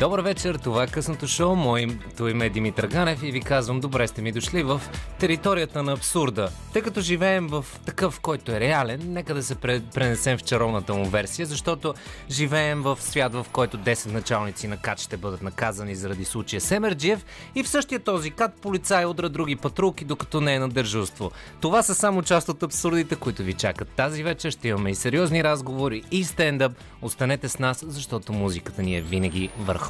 Добър вечер, това е късното шоу. Моето име е Димитър Ганев и ви казвам добре сте ми дошли в територията на абсурда. Тъй като живеем в такъв, който е реален, нека да се пренесем в чаровната му версия, защото живеем в свят, в който 10 началници на КАТ ще бъдат наказани заради случая Семерджиев и в същия този КАТ полицай удра други патрулки, докато не е на държавство. Това са само част от абсурдите, които ви чакат тази вечер. Ще имаме и сериозни разговори и стендъп. Останете с нас, защото музиката ни е винаги върху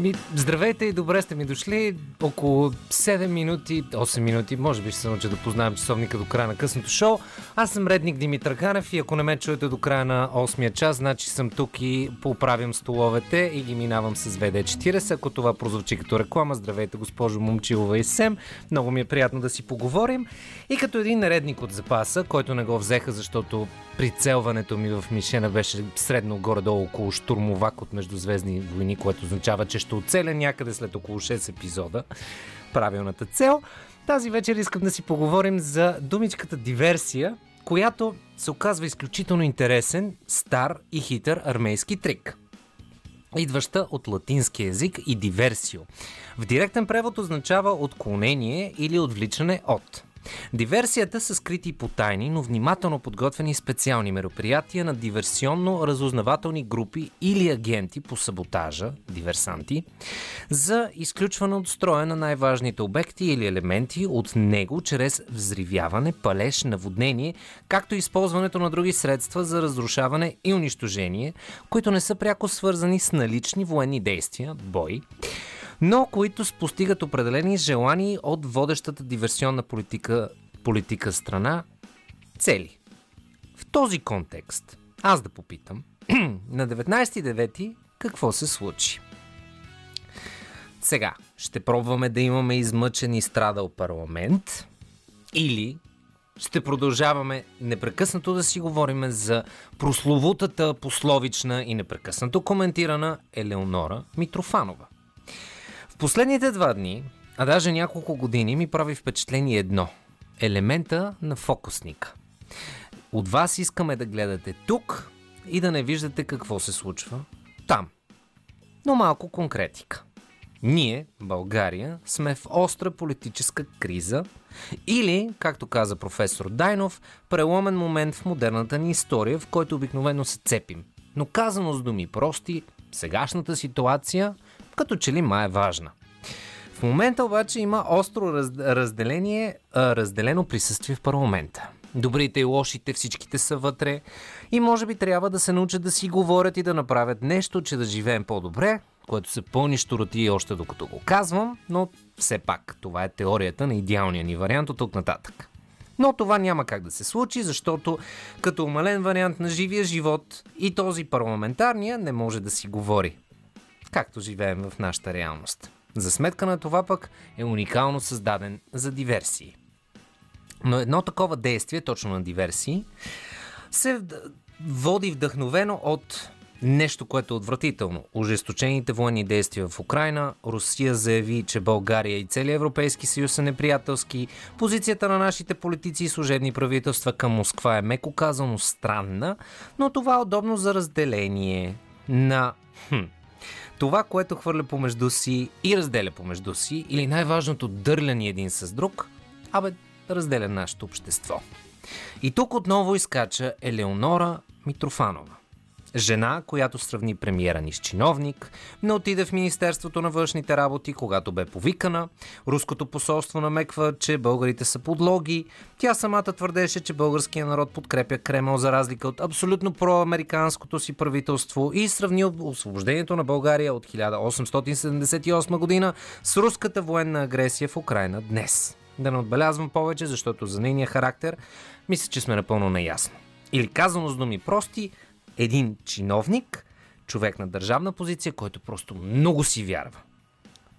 Ми, здравейте и добре сте ми дошли. Около 7 минути, 8 минути, може би ще се науча да познавам часовника до края на късното шоу. Аз съм редник Димитър Ганев и ако не ме чуете до края на 8 час, значи съм тук и поправям столовете и ги минавам с VD40. Ако това прозвучи като реклама, здравейте госпожо Момчилова и Сем. Много ми е приятно да си поговорим. И като един наредник от запаса, който не го взеха, защото прицелването ми в Мишена беше средно горе-долу около штурмовак от Междузвездни войни, което означава, че ще оцеля някъде след около 6 епизода. Правилната цел. Тази вечер искам да си поговорим за думичката диверсия, която се оказва изключително интересен, стар и хитър армейски трик идваща от латински язик и диверсио. В директен превод означава отклонение или отвличане от. Диверсията са скрити и потайни, но внимателно подготвени специални мероприятия на диверсионно-разузнавателни групи или агенти по саботажа, диверсанти, за изключване от строя на най-важните обекти или елементи от него чрез взривяване, палеж, наводнение, както и използването на други средства за разрушаване и унищожение, които не са пряко свързани с налични военни действия, бой, но които постигат определени желания от водещата диверсионна политика, политика страна цели. В този контекст аз да попитам на 19.9 какво се случи. Сега, ще пробваме да имаме измъчен и страдал парламент или ще продължаваме непрекъснато да си говорим за прословутата, пословична и непрекъснато коментирана Елеонора Митрофанова – последните два дни, а даже няколко години, ми прави впечатление едно – елемента на фокусника. От вас искаме да гледате тук и да не виждате какво се случва там. Но малко конкретика. Ние, България, сме в остра политическа криза или, както каза професор Дайнов, преломен момент в модерната ни история, в който обикновено се цепим. Но казано с думи прости, сегашната ситуация – като че ли ма е важна. В момента обаче има остро раз, разделение, а, разделено присъствие в парламента. Добрите и лошите всичките са вътре и може би трябва да се научат да си говорят и да направят нещо, че да живеем по-добре, което се пълни штороти още докато го казвам, но все пак това е теорията на идеалния ни вариант от тук нататък. Но това няма как да се случи, защото като умален вариант на живия живот и този парламентарния не може да си говори както живеем в нашата реалност. За сметка на това пък е уникално създаден за диверсии. Но едно такова действие, точно на диверсии, се води вдъхновено от нещо, което е отвратително. Ожесточените военни действия в Украина, Русия заяви, че България и целият Европейски съюз са неприятелски, позицията на нашите политици и служебни правителства към Москва е меко казано странна, но това е удобно за разделение на хм, това, което хвърля помежду си и разделя помежду си, или най-важното дърляни един с друг, абе, разделя нашето общество. И тук отново изкача Елеонора Митрофанова. Жена, която сравни премиера ни с чиновник, не отиде в Министерството на външните работи, когато бе повикана. Руското посолство намеква, че българите са подлоги. Тя самата твърдеше, че българският народ подкрепя Кремъл за разлика от абсолютно проамериканското си правителство и сравни освобождението на България от 1878 година с руската военна агресия в Украина днес. Да не отбелязвам повече, защото за нейния характер мисля, че сме напълно наясно. Или казано с думи прости, един чиновник, човек на държавна позиция, който просто много си вярва.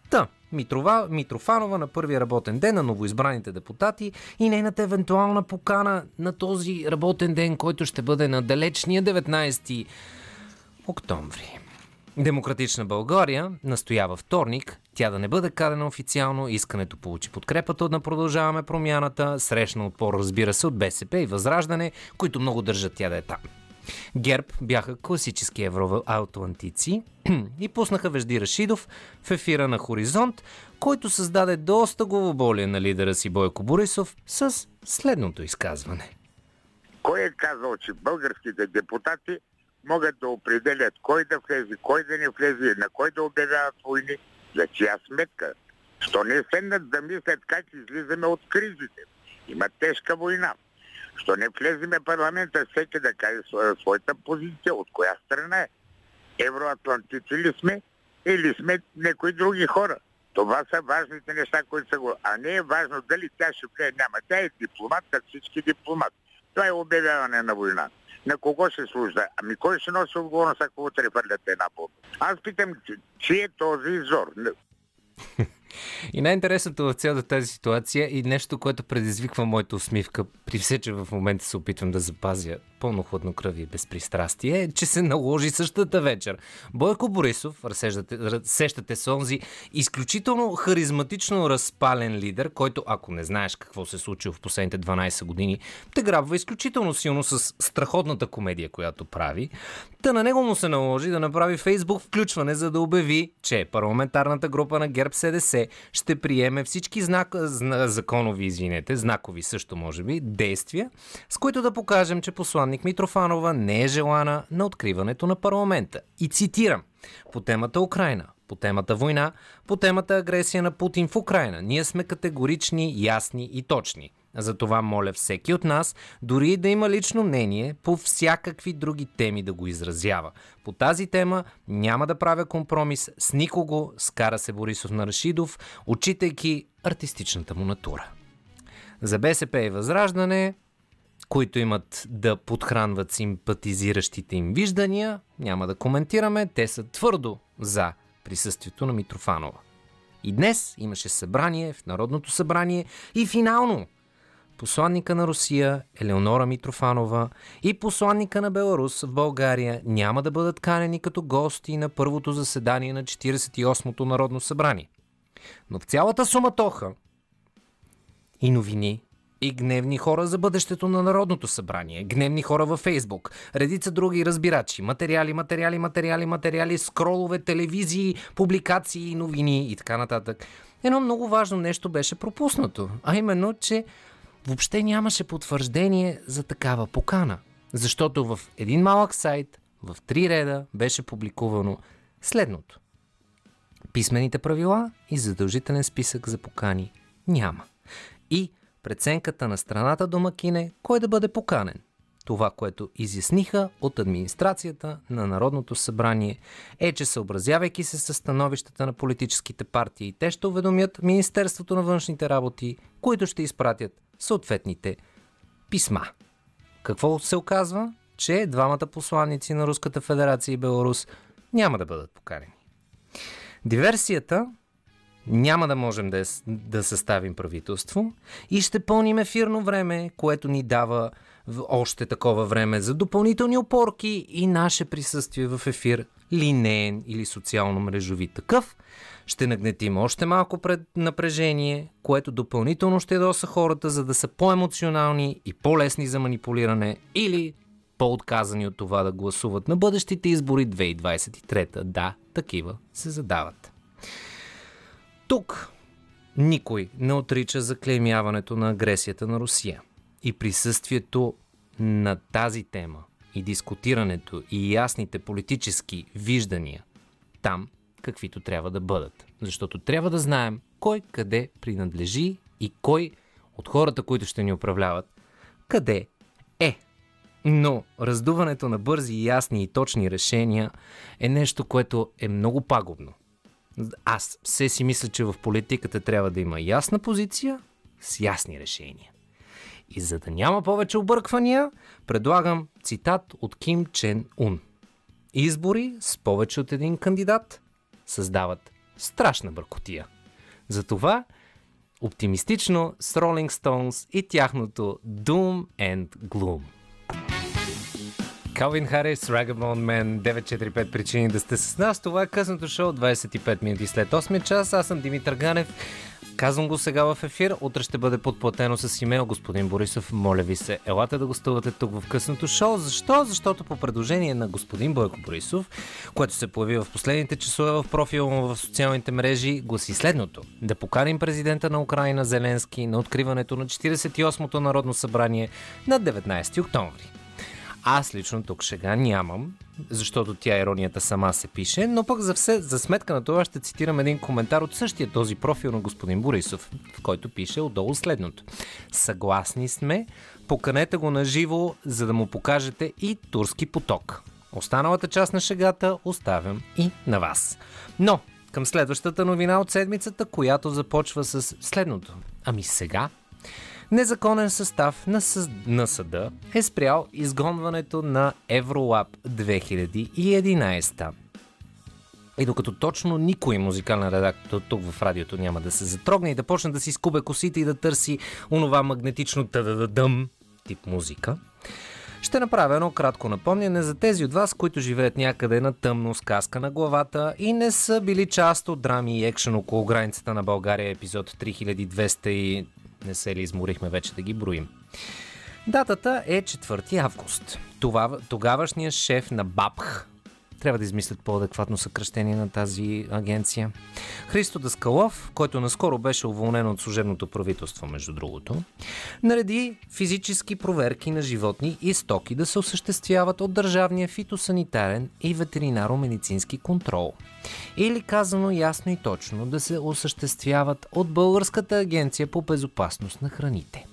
Та, Митрова, Митрофанова на първия работен ден на новоизбраните депутати и нейната евентуална покана на този работен ден, който ще бъде на далечния 19 октомври. Демократична България настоява вторник тя да не бъде кадена официално. Искането получи подкрепата на Продължаваме промяната, срещна отпор, разбира се, от БСП и Възраждане, които много държат тя да е там. ГЕРБ бяха класически евроатлантици и пуснаха Вежди Рашидов в ефира на Хоризонт, който създаде доста главоболие на лидера си Бойко Борисов с следното изказване. Кой е казал, че българските депутати могат да определят кой да влезе, кой да не влезе, на кой да обявяват войни, за чия сметка. Що не седнат да мислят как излизаме от кризите. Има тежка война. Що не влеземе парламента, всеки да каже своята позиция, от коя страна е. Евроатлантици ли сме или сме някои други хора. Това са важните неща, които са го... А не е важно дали тя ще влезе, няма. Тя е дипломат, като всички дипломат. Това е обявяване на война. На кого ще служда? Ами кой ще носи отговорност, ако утре хвърлят една бомба? Аз питам, чи е този зор? И най-интересното в цялата тази ситуация и нещо, което предизвиква моята усмивка, при все, че в момента се опитвам да запазя пълно хладнокръвие и безпристрастие, е, че се наложи същата вечер. Бойко Борисов, сещате се онзи изключително харизматично разпален лидер, който, ако не знаеш какво се случи в последните 12 години, те грабва изключително силно с страхотната комедия, която прави. Та на него му се наложи да направи фейсбук включване, за да обяви, че парламентарната група на ГЕРБ СДС ще приеме всички знак... законови, извинете, знакови също може би, действия, с които да покажем, че посланник Митрофанова не е желана на откриването на парламента. И цитирам по темата Украина, по темата война, по темата агресия на Путин в Украина. Ние сме категорични, ясни и точни. Затова моля всеки от нас, дори да има лично мнение, по всякакви други теми да го изразява. По тази тема няма да правя компромис с никого, скара се Борисов на Рашидов, отчитайки артистичната му натура. За БСП и Възраждане, които имат да подхранват симпатизиращите им виждания, няма да коментираме, те са твърдо за присъствието на Митрофанова. И днес имаше събрание в Народното събрание и финално посланника на Русия Елеонора Митрофанова и посланника на Беларус в България няма да бъдат канени като гости на първото заседание на 48-то Народно събрание. Но в цялата суматоха и новини, и гневни хора за бъдещето на Народното събрание, гневни хора във Фейсбук, редица други разбирачи, материали, материали, материали, материали, скролове, телевизии, публикации, новини и така нататък. Едно много важно нещо беше пропуснато, а именно, че въобще нямаше потвърждение за такава покана. Защото в един малък сайт, в три реда, беше публикувано следното. Писмените правила и задължителен списък за покани няма. И преценката на страната домакине кой да бъде поканен. Това, което изясниха от администрацията на Народното събрание е, че съобразявайки се с становищата на политическите партии, те ще уведомят Министерството на външните работи, които ще изпратят съответните писма. Какво се оказва? Че двамата посланници на Руската федерация и Беларус няма да бъдат поканени. Диверсията няма да можем да, е, да съставим правителство и ще пълним ефирно време, което ни дава още такова време за допълнителни опорки и наше присъствие в ефир, линеен или социално-мрежови такъв, ще нагнетим още малко пред напрежение, което допълнително ще доса хората, за да са по-емоционални и по-лесни за манипулиране или по-отказани от това да гласуват на бъдещите избори 2023. Да, такива се задават. Тук никой не отрича заклеймяването на агресията на Русия и присъствието на тази тема и дискутирането и ясните политически виждания там, каквито трябва да бъдат. Защото трябва да знаем кой къде принадлежи и кой от хората, които ще ни управляват, къде е. Но раздуването на бързи, ясни и точни решения е нещо, което е много пагубно. Аз все си мисля, че в политиката трябва да има ясна позиция с ясни решения. И за да няма повече обърквания, предлагам цитат от Ким Чен Ун. Избори с повече от един кандидат създават страшна бъркотия. Затова оптимистично с Rolling Stones и тяхното Doom and Gloom. Калвин Харис, Ragabond Man, 945 причини да сте с нас. Това е късното шоу, 25 минути след 8 час. Аз съм Димитър Ганев. Казвам го сега в ефир. Утре ще бъде подплатено с имейл. Господин Борисов, моля ви се, елате да гостувате тук в късното шоу. Защо? Защото по предложение на господин Бойко Борисов, което се появи в последните часове в профила му в социалните мрежи, гласи следното. Да поканим президента на Украина Зеленски на откриването на 48-то Народно събрание на 19 октомври. Аз лично тук шега нямам, защото тя иронията сама се пише, но пък за, все, за сметка на това ще цитирам един коментар от същия този профил на господин Борисов, в който пише отдолу следното. Съгласни сме, поканете го на живо, за да му покажете и турски поток. Останалата част на шегата оставям и на вас. Но, към следващата новина от седмицата, която започва с следното. Ами сега незаконен състав на, със... на съда е спрял изгонването на Евролаб 2011. И докато точно никой музикален редактор тук в радиото няма да се затрогне и да почне да си скубе косите и да търси онова магнетично тадададъм тип музика, ще направя едно кратко напомняне за тези от вас, които живеят някъде на тъмно сказка на главата и не са били част от драми и екшен около границата на България, епизод 3200 и не се ли изморихме вече да ги броим. Датата е 4 август. Това, тогавашният шеф на БАПХ, трябва да измислят по-адекватно съкръщение на тази агенция. Христо Даскалов, който наскоро беше уволнен от служебното правителство, между другото, нареди физически проверки на животни и стоки да се осъществяват от Държавния фитосанитарен и ветеринаро-медицински контрол. Или казано ясно и точно да се осъществяват от Българската агенция по безопасност на храните.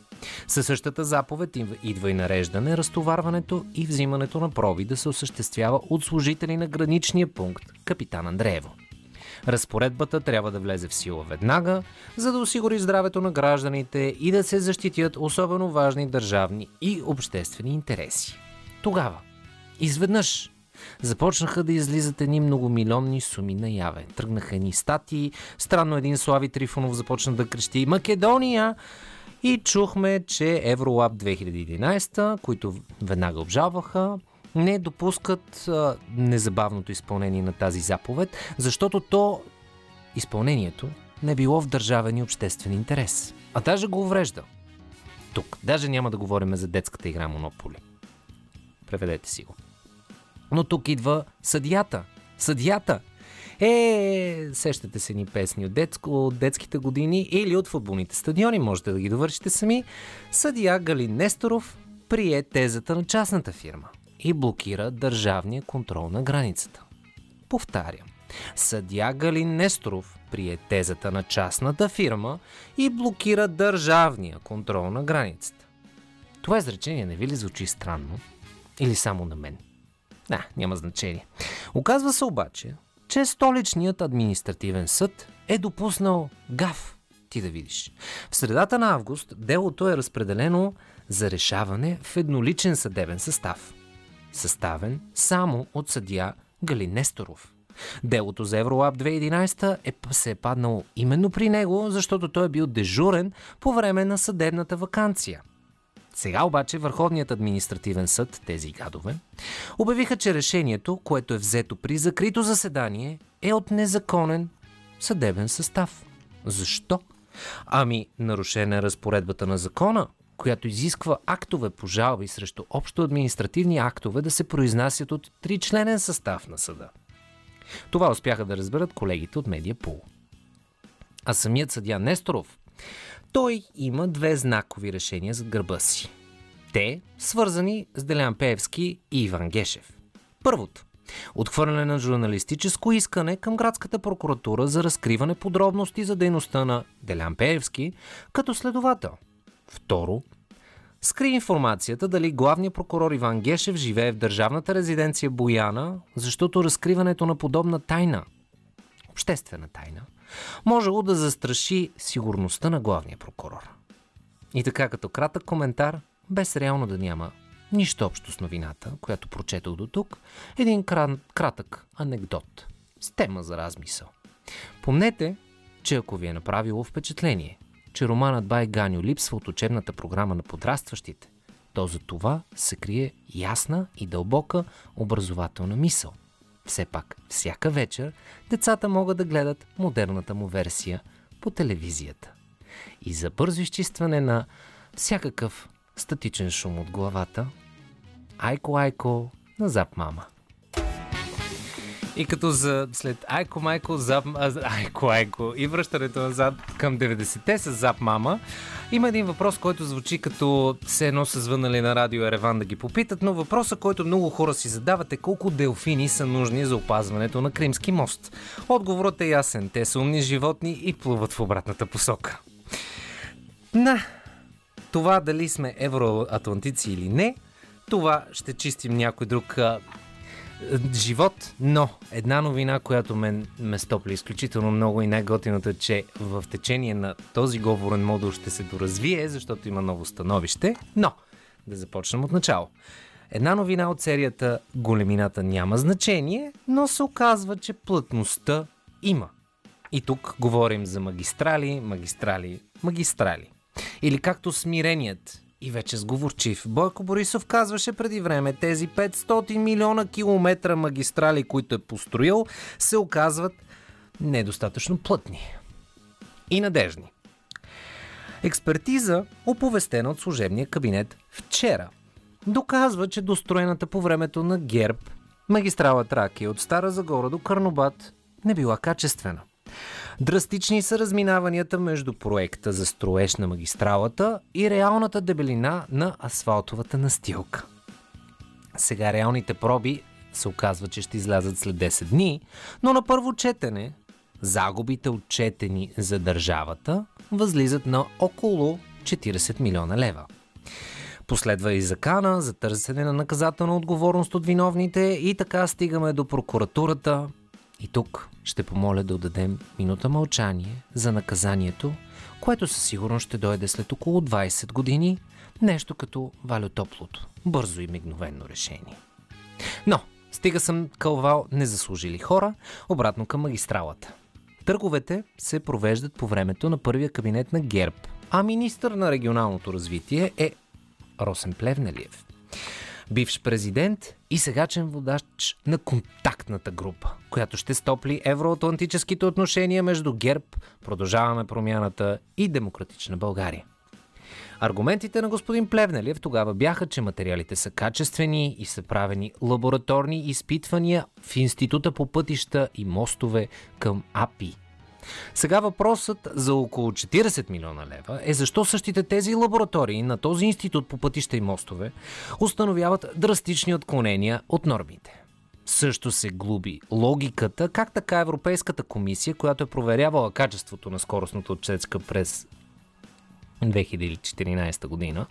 Със същата заповед идва и нареждане разтоварването и взимането на проби да се осъществява от служители на граничния пункт Капитан Андреево. Разпоредбата трябва да влезе в сила веднага, за да осигури здравето на гражданите и да се защитят особено важни държавни и обществени интереси. Тогава, изведнъж, започнаха да излизат едни многомилионни суми наяве. Тръгнаха едни статии, странно един Слави Трифонов започна да крещи Македония! И чухме, че Евролаб 2011, които веднага обжалваха, не допускат а, незабавното изпълнение на тази заповед, защото то, изпълнението, не било в държавен и обществен интерес. А даже го уврежда. Тук. Даже няма да говорим за детската игра Монополи. Преведете си го. Но тук идва съдията. Съдията, е, сещате се ни песни от, детско, от детските години или от футболните стадиони, можете да ги довършите сами. Съдия Галин Несторов прие тезата на частната фирма и блокира държавния контрол на границата. Повтарям. Съдия Галин Несторов прие тезата на частната фирма и блокира държавния контрол на границата. Това изречение не ви ли звучи странно? Или само на мен? Да, няма значение. Оказва се обаче, че столичният административен съд е допуснал гаф. Ти да видиш. В средата на август делото е разпределено за решаване в едноличен съдебен състав. Съставен само от съдия Галин Несторов. Делото за Евролаб 2011 е, се е паднало именно при него, защото той е бил дежурен по време на съдебната вакансия. Сега обаче Върховният административен съд, тези гадове, обявиха, че решението, което е взето при закрито заседание, е от незаконен съдебен състав. Защо? Ами, нарушена е разпоредбата на закона, която изисква актове по жалби срещу общо административни актове да се произнасят от тричленен състав на съда. Това успяха да разберат колегите от Медиапул. А самият съдя Несторов той има две знакови решения зад гърба си. Те свързани с Делян Пеевски и Иван Гешев. Първото Отхвърляне на журналистическо искане към градската прокуратура за разкриване подробности за дейността на Делян Пеевски като следовател. Второ, скри информацията дали главният прокурор Иван Гешев живее в държавната резиденция Бояна, защото разкриването на подобна тайна, обществена тайна, можело да застраши сигурността на главния прокурор. И така като кратък коментар, без реално да няма нищо общо с новината, която прочетох до тук, един крат, кратък анекдот с тема за размисъл. Помнете, че ако ви е направило впечатление, че романът Бай Ганю липсва от учебната програма на подрастващите, то за това се крие ясна и дълбока образователна мисъл. Все пак, всяка вечер децата могат да гледат модерната му версия по телевизията. И за бързо изчистване на всякакъв статичен шум от главата, айко айко на зап мама. И като за след Айко Майко, Зап, Айко Айко и връщането назад към 90-те с Зап Мама, има един въпрос, който звучи като все едно са звънали на радио Ереван да ги попитат, но въпросът, който много хора си задават е колко делфини са нужни за опазването на Кримски мост. Отговорът е ясен. Те са умни животни и плуват в обратната посока. На това дали сме евроатлантици или не, това ще чистим някой друг живот, но една новина, която ме, ме стопли изключително много и най-готиното е, че в течение на този говорен модул ще се доразвие, защото има ново становище, но да започнем от начало. Една новина от серията Големината няма значение, но се оказва, че плътността има. И тук говорим за магистрали, магистрали, магистрали. Или както смиреният и вече сговорчив. Бойко Борисов казваше преди време, тези 500 милиона километра магистрали, които е построил, се оказват недостатъчно плътни и надежни. Експертиза, оповестена от служебния кабинет вчера, доказва, че достроената по времето на ГЕРБ магистрала Тракия от Стара Загора до Карнобат не била качествена. Драстични са разминаванията между проекта за строеж на магистралата и реалната дебелина на асфалтовата настилка. Сега реалните проби се оказва, че ще излязат след 10 дни, но на първо четене загубите отчетени за държавата възлизат на около 40 милиона лева. Последва и закана за търсене на наказателна отговорност от виновните и така стигаме до прокуратурата, и тук ще помоля да отдадем минута мълчание за наказанието, което със сигурност ще дойде след около 20 години, нещо като валютоплото, бързо и мигновенно решение. Но, стига съм кълвал незаслужили хора, обратно към магистралата. Търговете се провеждат по времето на първия кабинет на ГЕРБ, а министър на регионалното развитие е Росен Плевнелиев бивш президент и сегачен водач на контактната група, която ще стопли евроатлантическите отношения между ГЕРБ, Продължаваме промяната и Демократична България. Аргументите на господин Плевнелиев тогава бяха, че материалите са качествени и са правени лабораторни изпитвания в Института по пътища и мостове към АПИ – сега въпросът за около 40 милиона лева е защо същите тези лаборатории на този институт по пътища и мостове установяват драстични отклонения от нормите. Също се глуби логиката как така Европейската комисия, която е проверявала качеството на скоростната отсечка през 2014 година,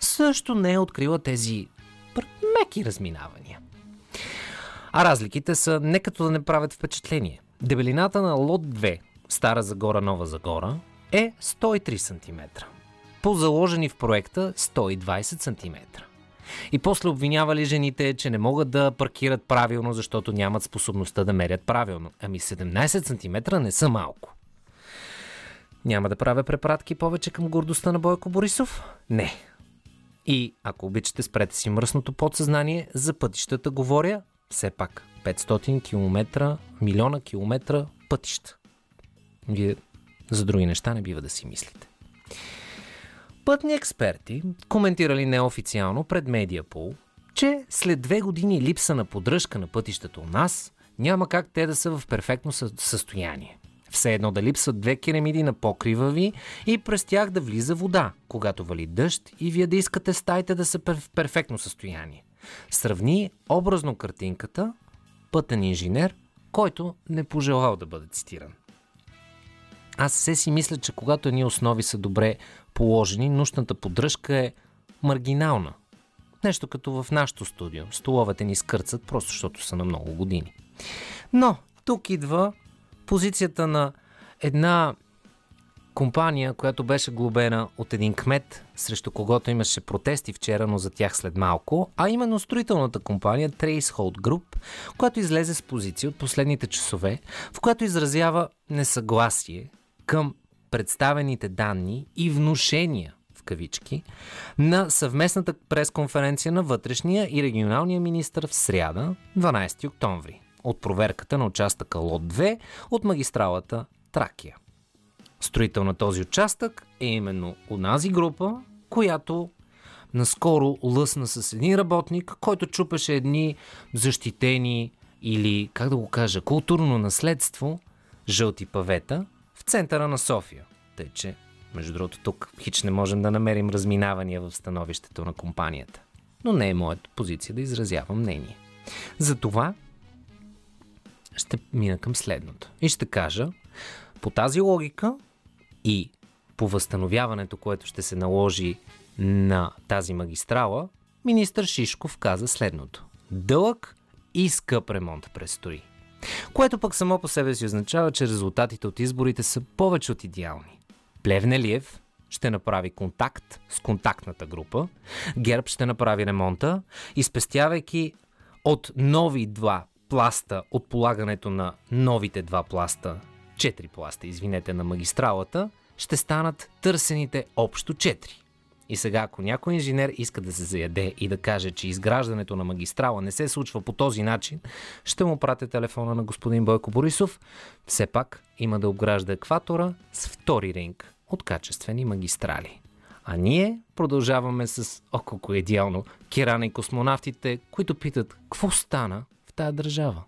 също не е открила тези меки разминавания. А разликите са не като да не правят впечатление. Дебелината на лот 2 Стара Загора, Нова Загора е 103 см. По заложени в проекта 120 см. И после обвинявали жените, че не могат да паркират правилно, защото нямат способността да мерят правилно. Ами 17 см не са малко. Няма да правя препратки повече към гордостта на Бойко Борисов? Не. И ако обичате, спрете си мръсното подсъзнание, за пътищата говоря, все пак 500 км, милиона километра пътища. Вие за други неща не бива да си мислите. Пътни експерти коментирали неофициално пред Медиапол, че след две години липса на поддръжка на пътищата у нас, няма как те да са в перфектно състояние. Все едно да липсват две керамиди на покрива ви и през тях да влиза вода, когато вали дъжд и вие да искате стаите да са в перфектно състояние. Сравни образно картинката пътен инженер, който не пожелал да бъде цитиран. Аз все си мисля, че когато едни основи са добре положени, нужната поддръжка е маргинална. Нещо като в нашото студио. Столовете ни скърцат, просто защото са на много години. Но тук идва позицията на една компания, която беше глобена от един кмет, срещу когото имаше протести вчера, но за тях след малко, а именно строителната компания Tracehold Group, която излезе с позиция от последните часове, в която изразява несъгласие към представените данни и внушения в кавички на съвместната пресконференция на вътрешния и регионалния министр в сряда, 12 октомври, от проверката на участъка Лот 2 от магистралата Тракия. Строител на този участък е именно онази група, която наскоро лъсна с един работник, който чупеше едни защитени или, как да го кажа, културно наследство, жълти павета, центъра на София. Тъй, че, между другото, тук хич не можем да намерим разминавания в становището на компанията. Но не е моята позиция да изразявам мнение. Затова ще мина към следното. И ще кажа, по тази логика и по възстановяването, което ще се наложи на тази магистрала, министър Шишков каза следното. Дълъг и скъп ремонт предстои. Което пък само по себе си означава, че резултатите от изборите са повече от идеални. Плевнелиев ще направи контакт с контактната група, Герб ще направи ремонта и спестявайки от нови два пласта от полагането на новите два пласта, четири пласта, извинете, на магистралата, ще станат търсените общо четири. И сега, ако някой инженер иска да се заяде и да каже, че изграждането на магистрала не се случва по този начин, ще му пратя телефона на господин Бойко Борисов. Все пак има да обгражда екватора с втори ринг от качествени магистрали. А ние продължаваме с, о идеално, Кирана и космонавтите, които питат, какво стана в тая държава?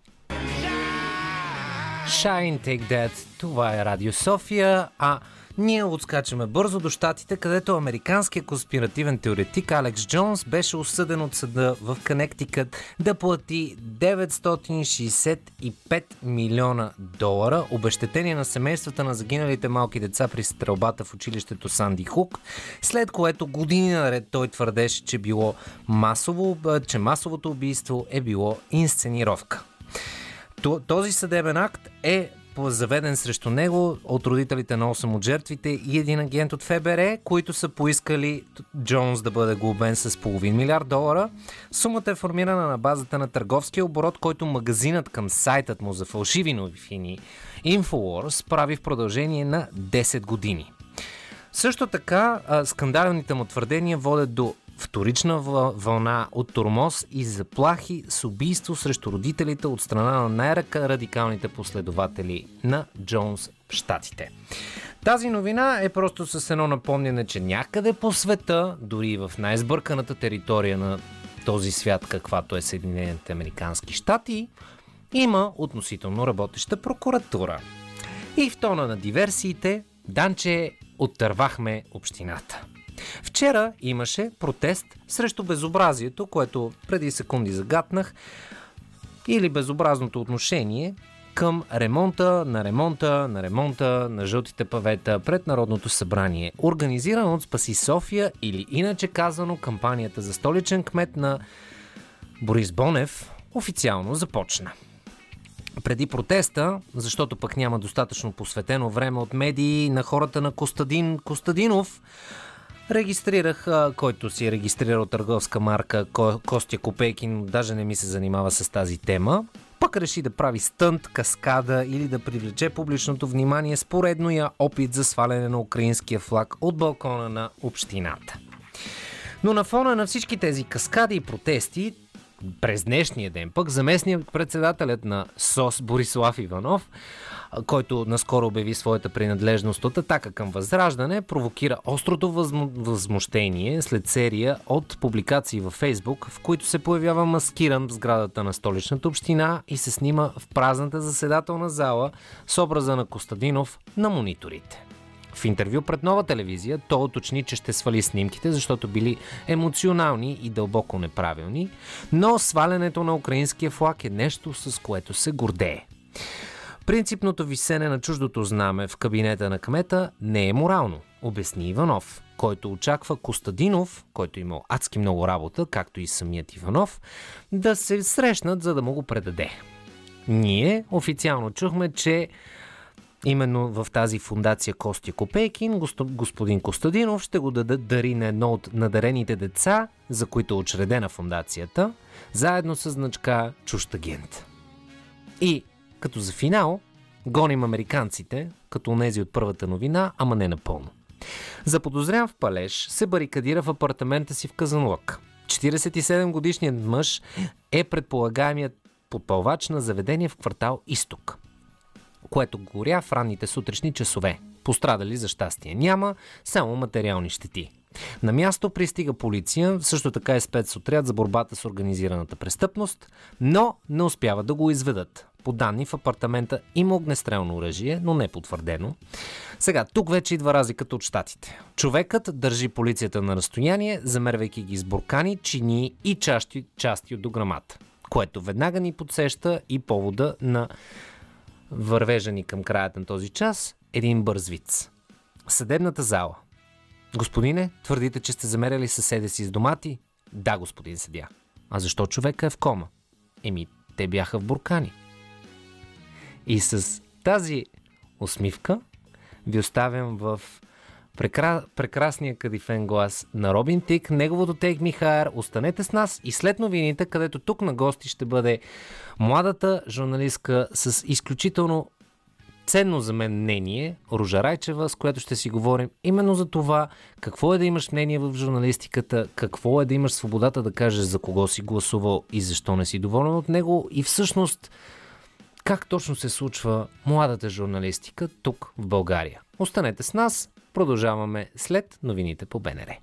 Shine Take That, това е Радио София, а ние отскачаме бързо до щатите, където американският конспиративен теоретик Алекс Джонс беше осъден от съда в Коннектикът да плати 965 милиона долара обещетение на семействата на загиналите малки деца при стрелбата в училището Санди Хук, след което години наред той твърдеше, че, било масово, че масовото убийство е било инсценировка. Този съдебен акт е заведен срещу него от родителите на 8 от жертвите и един агент от ФБР, които са поискали Джонс да бъде глобен с половин милиард долара. Сумата е формирана на базата на търговския оборот, който магазинът към сайтът му за фалшиви новини Infowars прави в продължение на 10 години. Също така, скандалните му твърдения водят до вторична вълна от тормоз и заплахи с убийство срещу родителите от страна на най-радикалните последователи на Джонс в Штатите. Тази новина е просто с едно напомняне, че някъде по света, дори в най-сбърканата територия на този свят, каквато е Съединените Американски щати, има относително работеща прокуратура. И в тона на диверсиите, Данче оттървахме общината. Вчера имаше протест срещу безобразието, което преди секунди загатнах, или безобразното отношение към ремонта на ремонта на ремонта на жълтите павета пред Народното събрание, организиран от Спаси София или иначе казано кампанията за столичен кмет на Борис Бонев официално започна. Преди протеста, защото пък няма достатъчно посветено време от медии на хората на Костадин Костадинов, Регистрирах, който си е регистрирал търговска марка Костя Копейкин, даже не ми се занимава с тази тема, пък реши да прави стънт, каскада или да привлече публичното внимание с поредния опит за сваляне на украинския флаг от балкона на общината. Но на фона на всички тези каскади и протести, през днешния ден пък заместният председателят на СОС Борислав Иванов който наскоро обяви своята принадлежност от атака към Възраждане, провокира острото възм... възмущение след серия от публикации във Фейсбук, в които се появява маскиран в сградата на столичната община и се снима в празната заседателна зала с образа на Костадинов на мониторите. В интервю пред нова телевизия той уточни, че ще свали снимките, защото били емоционални и дълбоко неправилни, но свалянето на украинския флаг е нещо, с което се гордее. Принципното висене на чуждото знаме в кабинета на кмета не е морално, обясни Иванов, който очаква Костадинов, който имал адски много работа, както и самият Иванов, да се срещнат, за да му го предаде. Ние официално чухме, че Именно в тази фундация Костя Копейкин господин Костадинов ще го даде дари на едно от надарените деца, за които е учредена фундацията, заедно с значка агент. И като за финал, Гоним американците, като нези от първата новина, ама не напълно. Заподозрян в палеж се барикадира в апартамента си в Казанлък. 47 годишният мъж е предполагаемият подпалвач на заведение в квартал Изток, което горя в ранните сутрешни часове. Пострадали за щастие няма, само материални щети. На място пристига полиция, също така е спецотряд за борбата с организираната престъпност, но не успяват да го изведат. По данни в апартамента има огнестрелно оръжие, но не потвърдено. Сега, тук вече идва разликата от щатите. Човекът държи полицията на разстояние, замервайки ги с буркани, чини и части, части от дограмата, което веднага ни подсеща и повода на вървежани към краят на този час един бърз виц. Съдебната зала. Господине, твърдите, че сте замеряли съседа си с домати? Да, господин съдя. А защо човека е в кома? Еми, те бяха в буркани. И с тази усмивка ви оставям в прекра... прекрасния кадифен глас на Робин Тик, неговото тейк Михайер. Останете с нас и след новините, където тук на гости ще бъде младата журналистка с изключително ценно за мен мнение, Ружа Райчева, с която ще си говорим именно за това какво е да имаш мнение в журналистиката, какво е да имаш свободата да кажеш за кого си гласувал и защо не си доволен от него и всъщност как точно се случва младата журналистика тук в България. Останете с нас, продължаваме след новините по БНР.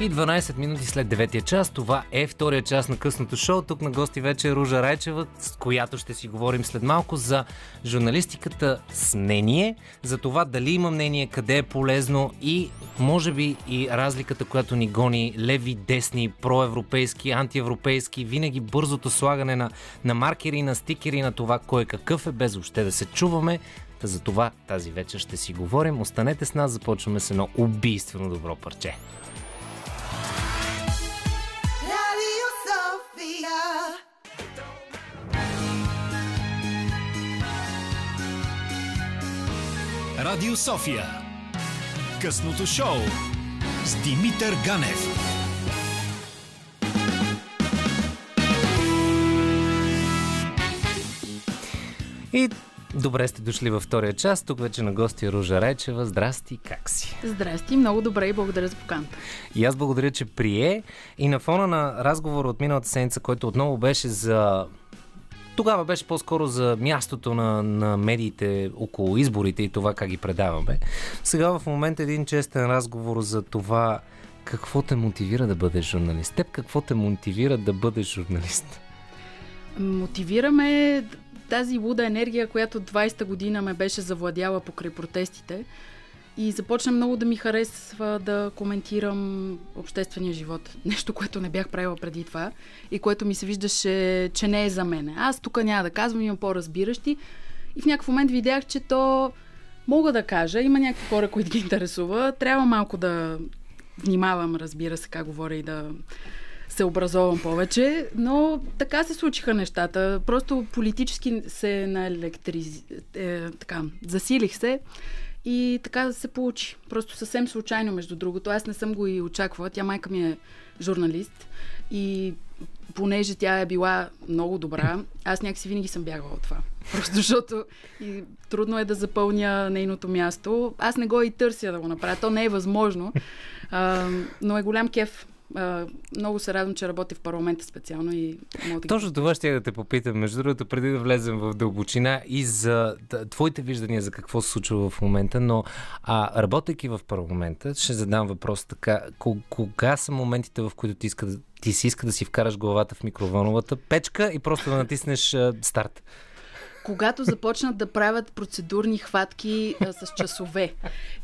И 12 минути след 9 час, това е втория час на късното шоу. Тук на гости вече е Ружа Райчева, с която ще си говорим след малко за журналистиката с мнение, за това дали има мнение, къде е полезно и може би и разликата, която ни гони леви, десни, проевропейски, антиевропейски, винаги бързото слагане на, на маркери, на стикери, на това кой какъв е, без въобще да се чуваме. За това тази вечер ще си говорим. Останете с нас, започваме с едно убийствено добро парче. Радио София. Късното шоу с Димитър Ганев. И добре сте дошли във втория час. Тук вече на гости е Ружа Райчева. Здрасти, как си? Здрасти, много добре и благодаря за поканата. И аз благодаря, че прие. И на фона на разговора от миналата седмица, който отново беше за тогава беше по-скоро за мястото на, на медиите около изборите и това как ги предаваме. Сега в момента един честен разговор за това какво те мотивира да бъдеш журналист. Теб какво те мотивира да бъдеш журналист? Мотивираме тази луда енергия, която 20-та година ме беше завладяла покрай протестите и започна много да ми харесва да коментирам обществения живот. Нещо, което не бях правила преди това и което ми се виждаше, че не е за мен. Аз тук няма да казвам, имам по-разбиращи и в някакъв момент видях, че то мога да кажа, има някакви хора, които ги интересува. Трябва малко да внимавам, разбира се, как говоря и да се образовам повече, но така се случиха нещата. Просто политически се наелектриз... Е, така, засилих се и така се получи. Просто съвсем случайно, между другото. Аз не съм го и очаквала. Тя майка ми е журналист и понеже тя е била много добра, аз някакси винаги съм бягала от това. Просто защото и трудно е да запълня нейното място. Аз не го и търся да го направя. То не е възможно, а, но е голям кеф много се радвам, че работи в парламента специално и мога да Точно това ще я да те попитам. Между другото, преди да влезем в дълбочина и за твоите виждания за какво се случва в момента, но а, работейки в парламента, ще задам въпрос така. Ко- Кога са моментите, в които ти, иска, ти си иска да си вкараш главата в микроволновата печка и просто да натиснеш а, старт? Когато започнат да правят процедурни хватки а, с часове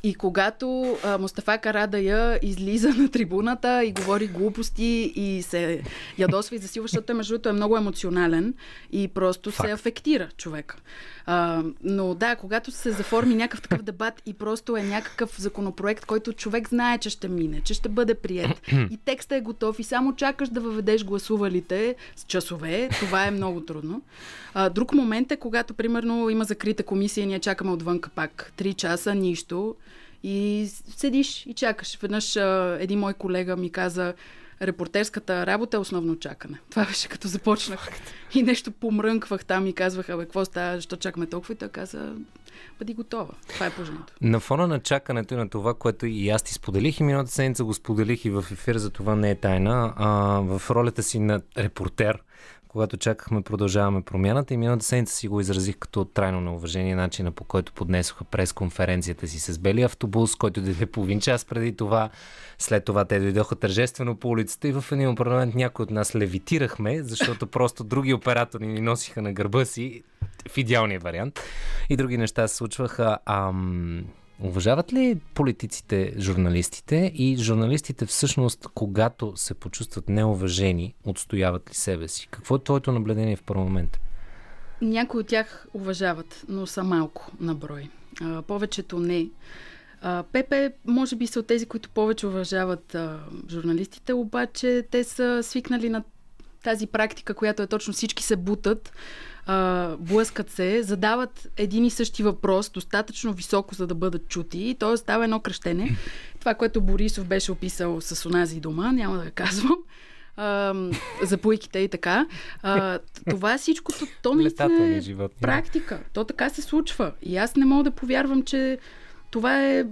и когато а, Мустафа Карадая излиза на трибуната и говори глупости и се ядосва и засилва, защото между другото е много емоционален и просто Факт. се афектира човек. А, но да, когато се заформи някакъв такъв дебат и просто е някакъв законопроект, който човек знае, че ще мине, че ще бъде прият и текста е готов и само чакаш да въведеш гласувалите с часове, това е много трудно. А, друг момент е, когато примерно има закрита комисия ние чакаме отвънка пак 3 часа, нищо И седиш и чакаш. Веднъж а, един мой колега ми каза, репортерската работа е основно чакане. Това беше като започнах. И нещо помрънквах там и казвах, абе, какво става, защо чакаме толкова? И той каза, бъди готова. Това е положението. На фона на чакането и на това, което и аз ти споделих и миналата седмица го споделих и в ефир, за това не е тайна, а, в ролята си на репортер, когато чакахме продължаваме промяната и миналата седмица си го изразих като трайно неуважение начина по който поднесоха през конференцията си с бели автобус, който дойде половин час преди това. След това те дойдоха тържествено по улицата и в един парламент някой от нас левитирахме, защото просто други оператори ни носиха на гърба си в идеалния вариант. И други неща се случваха. Ам... Уважават ли политиците журналистите и журналистите всъщност, когато се почувстват неуважени, отстояват ли себе си? Какво е твоето наблюдение в парламент? Някои от тях уважават, но са малко на брой. А, повечето не. А, Пепе, може би са от тези, които повече уважават а, журналистите, обаче те са свикнали на тази практика, която е точно всички се бутат, а, блъскат се, задават един и същи въпрос, достатъчно високо, за да бъдат чути, и то става едно кръщене. Това, което Борисов беше описал с онази дума, няма да казвам, а, за пуйките и така. Това е всичкото, то наистина е практика. То така се случва. И аз не мога да повярвам, че това е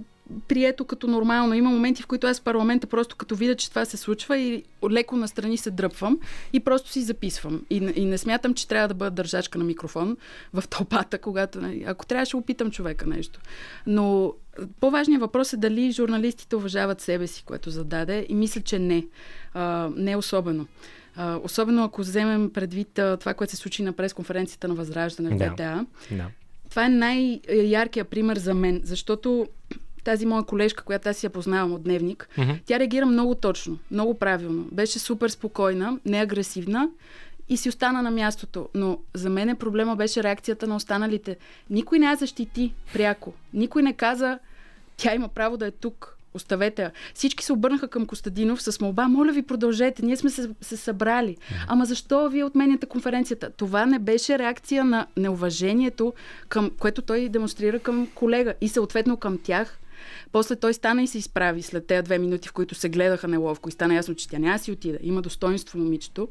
прието като нормално. Има моменти, в които аз в парламента просто като видя, че това се случва и леко настрани се дръпвам и просто си записвам. И, и не смятам, че трябва да бъда държачка на микрофон в тълпата, когато... нали, Ако трябва, ще опитам човека нещо. Но по-важният въпрос е дали журналистите уважават себе си, което зададе и мисля, че не. А, не особено. А, особено ако вземем предвид а, това, което се случи на пресконференцията на Възраждане в Да. БТА. Да. Това е най-яркият пример за мен, защото тази моя колежка, която аз си я познавам от дневник, Мгм. тя реагира много точно, много правилно. Беше супер спокойна, не агресивна и си остана на мястото. Но за мен проблема беше реакцията на останалите. Никой не я защити пряко. Никой не каза, тя има право да е тук. Оставете я. Всички се обърнаха към Костадинов с молба, моля ви продължете, ние сме се, се събрали. Ама защо вие отменяте конференцията? Това не беше реакция на неуважението, към, което той демонстрира към колега и съответно към тях. После той стана и се изправи след тези две минути, в които се гледаха неловко и стана ясно, че тя няма си отида. Има достоинство момичето.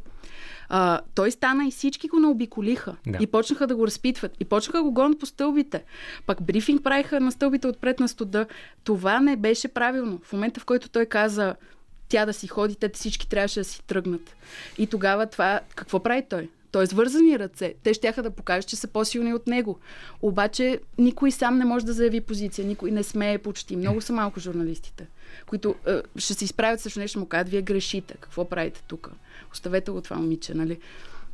А, той стана и всички го наобиколиха. Да. И почнаха да го разпитват. И почнаха да го гонят по стълбите. Пак брифинг правиха на стълбите отпред на студа. Това не беше правилно. В момента, в който той каза тя да си ходи, те всички трябваше да си тръгнат. И тогава това, какво прави той? Той с вързани ръце. Те ще да покажат, че са по-силни от него. Обаче никой сам не може да заяви позиция. Никой не смее почти. Много са малко журналистите, които е, ще се изправят срещу нещо му кажат, вие грешите. Какво правите тук? Оставете го това момиче, нали?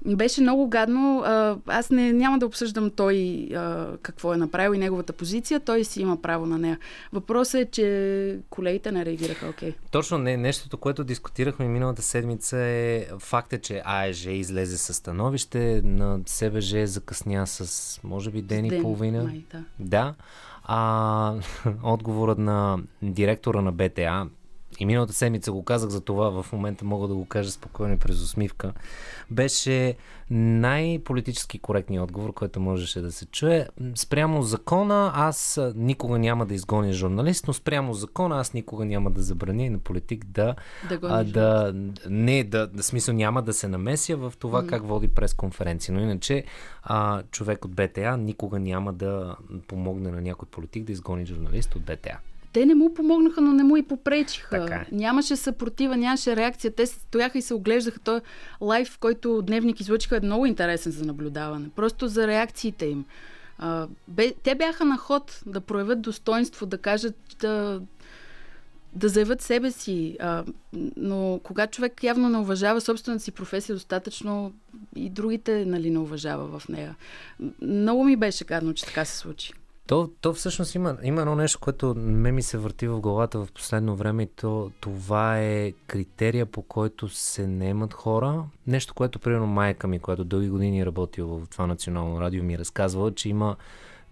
Беше много гадно. Аз не, няма да обсъждам той а, какво е направил и неговата позиция. Той си има право на нея. Въпросът е, че колегите не реагираха окей. Точно не, нещото, което дискутирахме миналата седмица е факта, че АЕЖ излезе със становище, на СБЖ закъсня с може би ден и Ден, половина. май, да. Да. А отговорът на директора на БТА, и миналата седмица го казах за това, в момента мога да го кажа спокойно и през усмивка, беше най-политически коректният отговор, който можеше да се чуе. Спрямо закона аз никога няма да изгоня журналист, но спрямо закона аз никога няма да забраня на политик да, Да а, да не, да, да, смисъл няма да се намеся в това как води пресконференция. Но иначе а, човек от БТА никога няма да помогне на някой политик да изгони журналист от БТА. Те не му помогнаха, но не му и попречиха. Така е. Нямаше съпротива, нямаше реакция. Те стояха и се оглеждаха. Той лайф, в който Дневник излъчиха, е много интересен за наблюдаване. Просто за реакциите им. А, бе, те бяха на ход да проявят достоинство, да кажат, да, да заявят себе си. А, но когато човек явно не уважава собствената си професия достатъчно, и другите нали, не уважава в нея. Много ми беше гадно, че така се случи. То, то всъщност има, има едно нещо, което ме ми се върти в главата в последно време и то, това е критерия, по който се наемат хора. Нещо, което, примерно, майка ми, която дълги години е работила в това национално радио, ми е разказвала, че има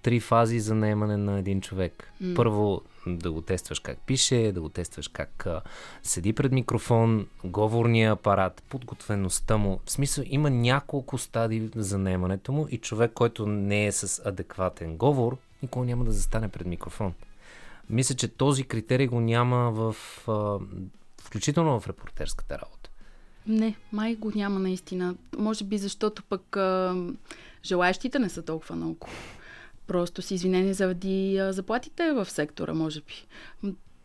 три фази за наемане на един човек. Mm. Първо да го тестваш как пише, да го тестваш как а, седи пред микрофон, говорния апарат, подготвеността му. В смисъл има няколко стадии за наемането му и човек, който не е с адекватен говор, никога няма да застане пред микрофон. Мисля, че този критерий го няма в, включително в репортерската работа. Не, май го няма наистина. Може би защото пък желаящите не са толкова много. Просто си извинени заради заплатите в сектора, може би.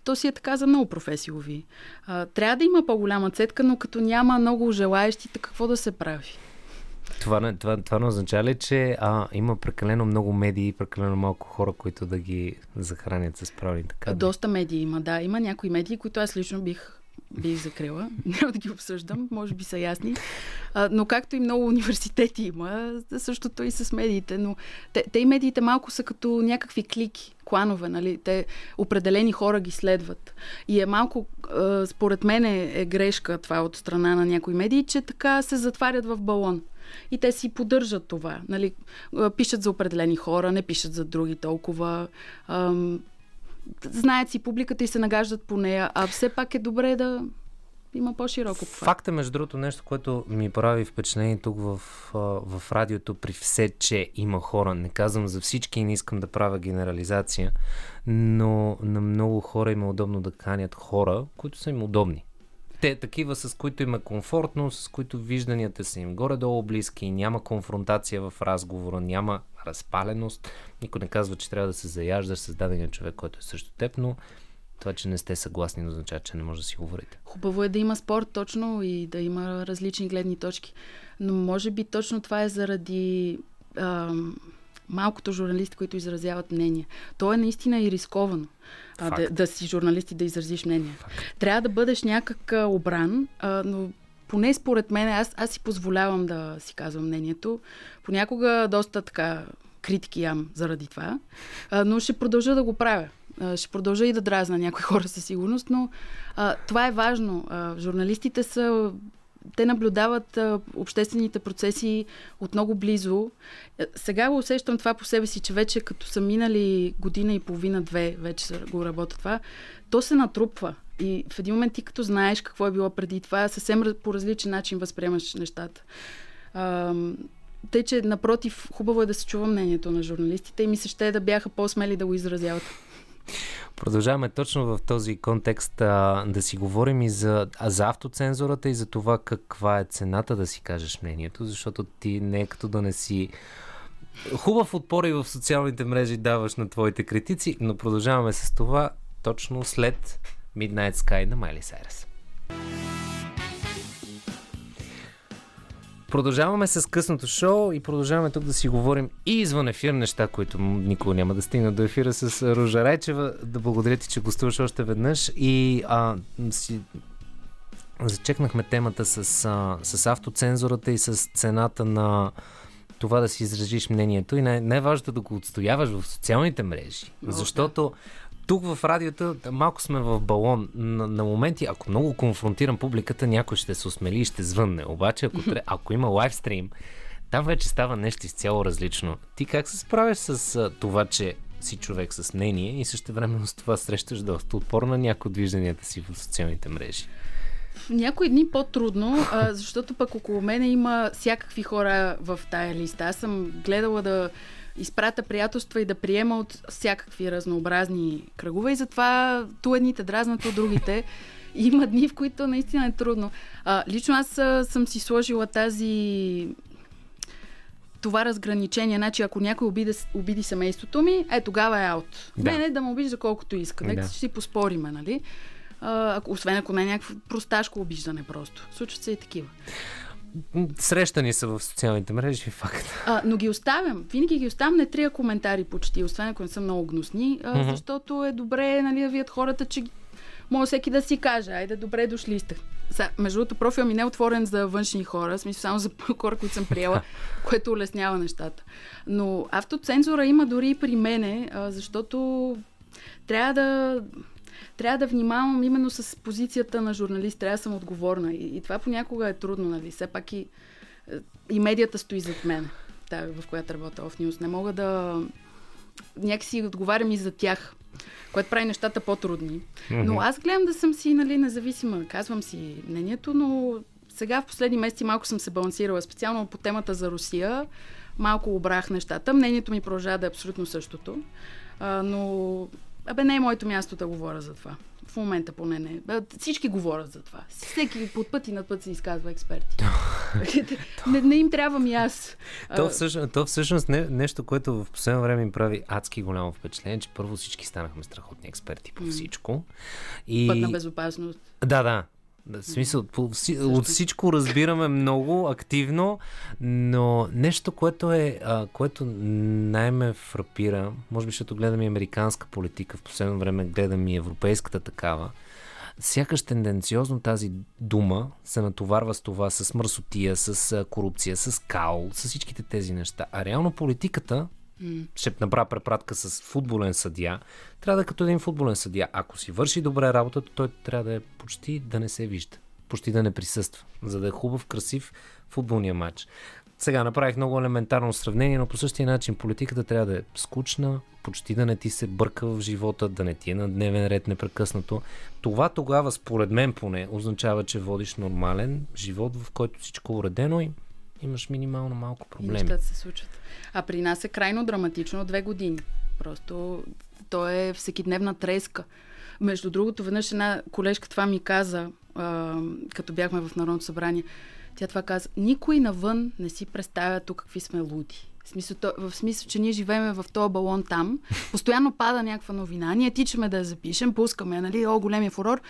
То си е така за много. А, трябва да има по-голяма цетка, но като няма много желаящите, какво да се прави? Това, не- това, това не означава ли, че а, има прекалено много медии и прекалено малко хора, които да ги захранят с правилните кадри? Доста медии има, да. Има някои медии, които аз лично бих бих закрила. Няма да ги обсъждам, може би са ясни. А, но както и много университети има, същото и с медиите. Но те, те и медиите малко са като някакви клики, кланове, нали? Те определени хора ги следват. И е малко, според мен е грешка това от страна на някои медии, че така се затварят в балон. И те си поддържат това. Нали? Пишат за определени хора, не пишат за други толкова. Ам, знаят си публиката и се нагаждат по нея, а все пак е добре да има по-широко. Факт е, между другото, нещо, което ми прави впечатление тук в, в радиото, при все, че има хора. Не казвам за всички и не искам да правя генерализация, но на много хора им е удобно да канят хора, които са им удобни. Те такива, с които им е комфортно, с които вижданията са им горе-долу близки, няма конфронтация в разговора, няма разпаленост. Никой не казва, че трябва да се заяждаш с дадения човек, който е също теб, но това, че не сте съгласни, означава, че не може да си говорите. Хубаво е да има спорт точно и да има различни гледни точки. Но може би точно това е заради ам, малкото журналисти, които изразяват мнение. То е наистина и рисковано. А, да, Факт. да си журналист и да изразиш мнение. Трябва да бъдеш някак а, обран, а, но поне според мен, аз, аз си позволявам да си казвам мнението. Понякога доста така критики ям заради това, а, но ще продължа да го правя. А, ще продължа и да дразна някои хора със сигурност, но а, това е важно. А, журналистите са те наблюдават а, обществените процеси от много близо. Е, Сега го усещам това по себе си, че вече като са минали година и половина-две, вече го работя това, то се натрупва. И в един момент ти като знаеш какво е било преди това, съвсем по различен начин възприемаш нещата. А, тъй, че напротив, хубаво е да се чува мнението на журналистите и ми се ще е да бяха по-смели да го изразяват. Продължаваме точно в този контекст а, да си говорим и за, а, за автоцензурата и за това каква е цената да си кажеш мнението, защото ти не е като да не си хубав отпор и в социалните мрежи даваш на твоите критици, но продължаваме с това точно след Midnight Sky на Майли Сайрес. Продължаваме с късното шоу и продължаваме тук да си говорим и извън ефир неща, които никога няма да стигнат до ефира с Ружа Райчева. Да благодаря ти, че гостуваш още веднъж и а, си зачекнахме темата с, а, с автоцензурата и с цената на това да си изразиш мнението и най- най-важното е да го отстояваш в социалните мрежи. Много, Защото тук в радиото малко сме в балон. На, на моменти, ако много конфронтирам публиката, някой ще се осмели и ще звънне. Обаче, ако, ако има лайвстрим, там вече става нещо изцяло различно. Ти как се справяш с това, че си човек с мнение и също времено с това срещаш доста отпор на някои от си в социалните мрежи? Някои дни по-трудно, защото пък около мене има всякакви хора в тая листа. Аз съм гледала да изпрата приятелства и да приема от всякакви разнообразни кръгове и затова ту едните дразнат, ту другите. Има дни, в които наистина е трудно. А, лично аз съм си сложила тази това разграничение. Значи, ако някой обиди, обиди семейството ми, е тогава е аут. Да. Да. Мене да ме обижда колкото иска. Нека Да. да. си поспориме, нали? А, освен ако не е някакво просташко обиждане просто. Случват се и такива. Срещани са в социалните мрежи, факт. А, но ги оставям. Винаги ги оставям не трия коментари почти, освен ако не са много гнусни, а, Мгм. защото е добре нали, да видят хората, че може всеки да си каже, айде, добре дошли сте. Са, между другото, профил ми не е отворен за външни хора, смисъл само за хора, които съм приела, което улеснява нещата. Но автоцензура има дори и при мене, а, защото трябва да трябва да внимавам именно с позицията на журналист, трябва да съм отговорна. И, и това понякога е трудно, нали? Все пак и, и медията стои зад мен, тая, в която работя в News. Не мога да някакси отговарям и за тях, което прави нещата по-трудни. Но аз гледам да съм си нали, независима, казвам си мнението, но сега в последни месеци малко съм се балансирала, специално по темата за Русия. Малко обрах нещата. Мнението ми продължава да е абсолютно същото. А, но Абе, не е моето място да говоря за това. В момента поне не. Всички говорят за това. Всеки под път и над път се изказва експерти. не, не им трябва ми аз. То всъщност, то всъщност не, нещо, което в последно време ми прави адски голямо впечатление, че първо всички станахме страхотни експерти по всичко. И... Път на безопасност. Да, да. В смисъл, от всичко разбираме много активно, но нещо, което е, а, което най-ме фрапира, може би, защото гледам и американска политика, в последно време гледам и европейската такава, сякаш тенденциозно тази дума се натоварва с това, с мърсотия, с корупция, с као, с всичките тези неща. А реално политиката, ще направя препратка с футболен съдия, трябва да е като един футболен съдия. Ако си върши добре работата, той трябва да е почти да не се вижда, почти да не присъства, за да е хубав, красив футболния матч. Сега направих много елементарно сравнение, но по същия начин политиката трябва да е скучна, почти да не ти се бърка в живота, да не ти е на дневен ред непрекъснато. Това тогава, според мен поне, означава, че водиш нормален живот, в който всичко е уредено и имаш минимално малко И проблеми. нещата се случват. А при нас е крайно драматично две години. Просто то е всекидневна треска. Между другото, веднъж една колежка това ми каза, а, като бяхме в Народното събрание. Тя това каза. Никой навън не си представя тук какви сме луди. В смисъл, то, в смисъл, че ние живеем в този балон там. Постоянно пада някаква новина. Ние тичаме да я запишем, пускаме, нали, о, големия фурор.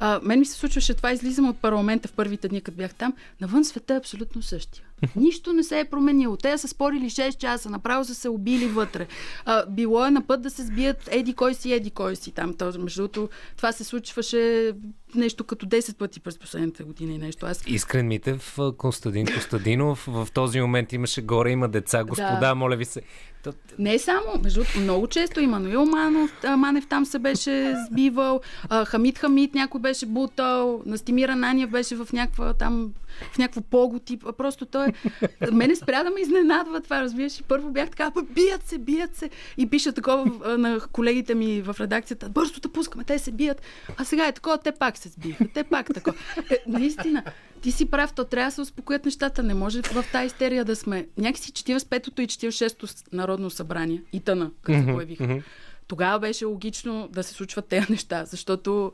А, мен ми се случваше това, излизам от парламента в първите дни, като бях там. Навън света е абсолютно същия. Нищо не се е променило. Те са спорили 6 часа, направо са се убили вътре. А, било е на път да се сбият еди кой си, еди кой си там. То, между другото, това се случваше нещо като 10 пъти през последните години. Нещо. Аз Искрен Митев, Константин Костадинов, в този момент имаше горе, има деца, господа, Да. моля ви се. Не само, между много често Имануил Манов, Манев там се беше сбивал, Хамид Хамид някой беше бутал, Настимир Ананиев беше в някаква там в някакво пого тип. А Просто той... Мене спря да ме изненадва това, разбираш. И първо бях така, «Бе, бият се, бият се. И пиша такова на колегите ми в редакцията, бързо да пускаме, те се бият. А сега е такова, те пак се сбиха, те пак такова. Е, наистина, ти си прав, то трябва да се успокоят нещата. Не може в тази истерия да сме. Някакси 45-то и 46-то народно събрание и тъна, като се появиха. Тогава беше логично да се случват тези неща, защото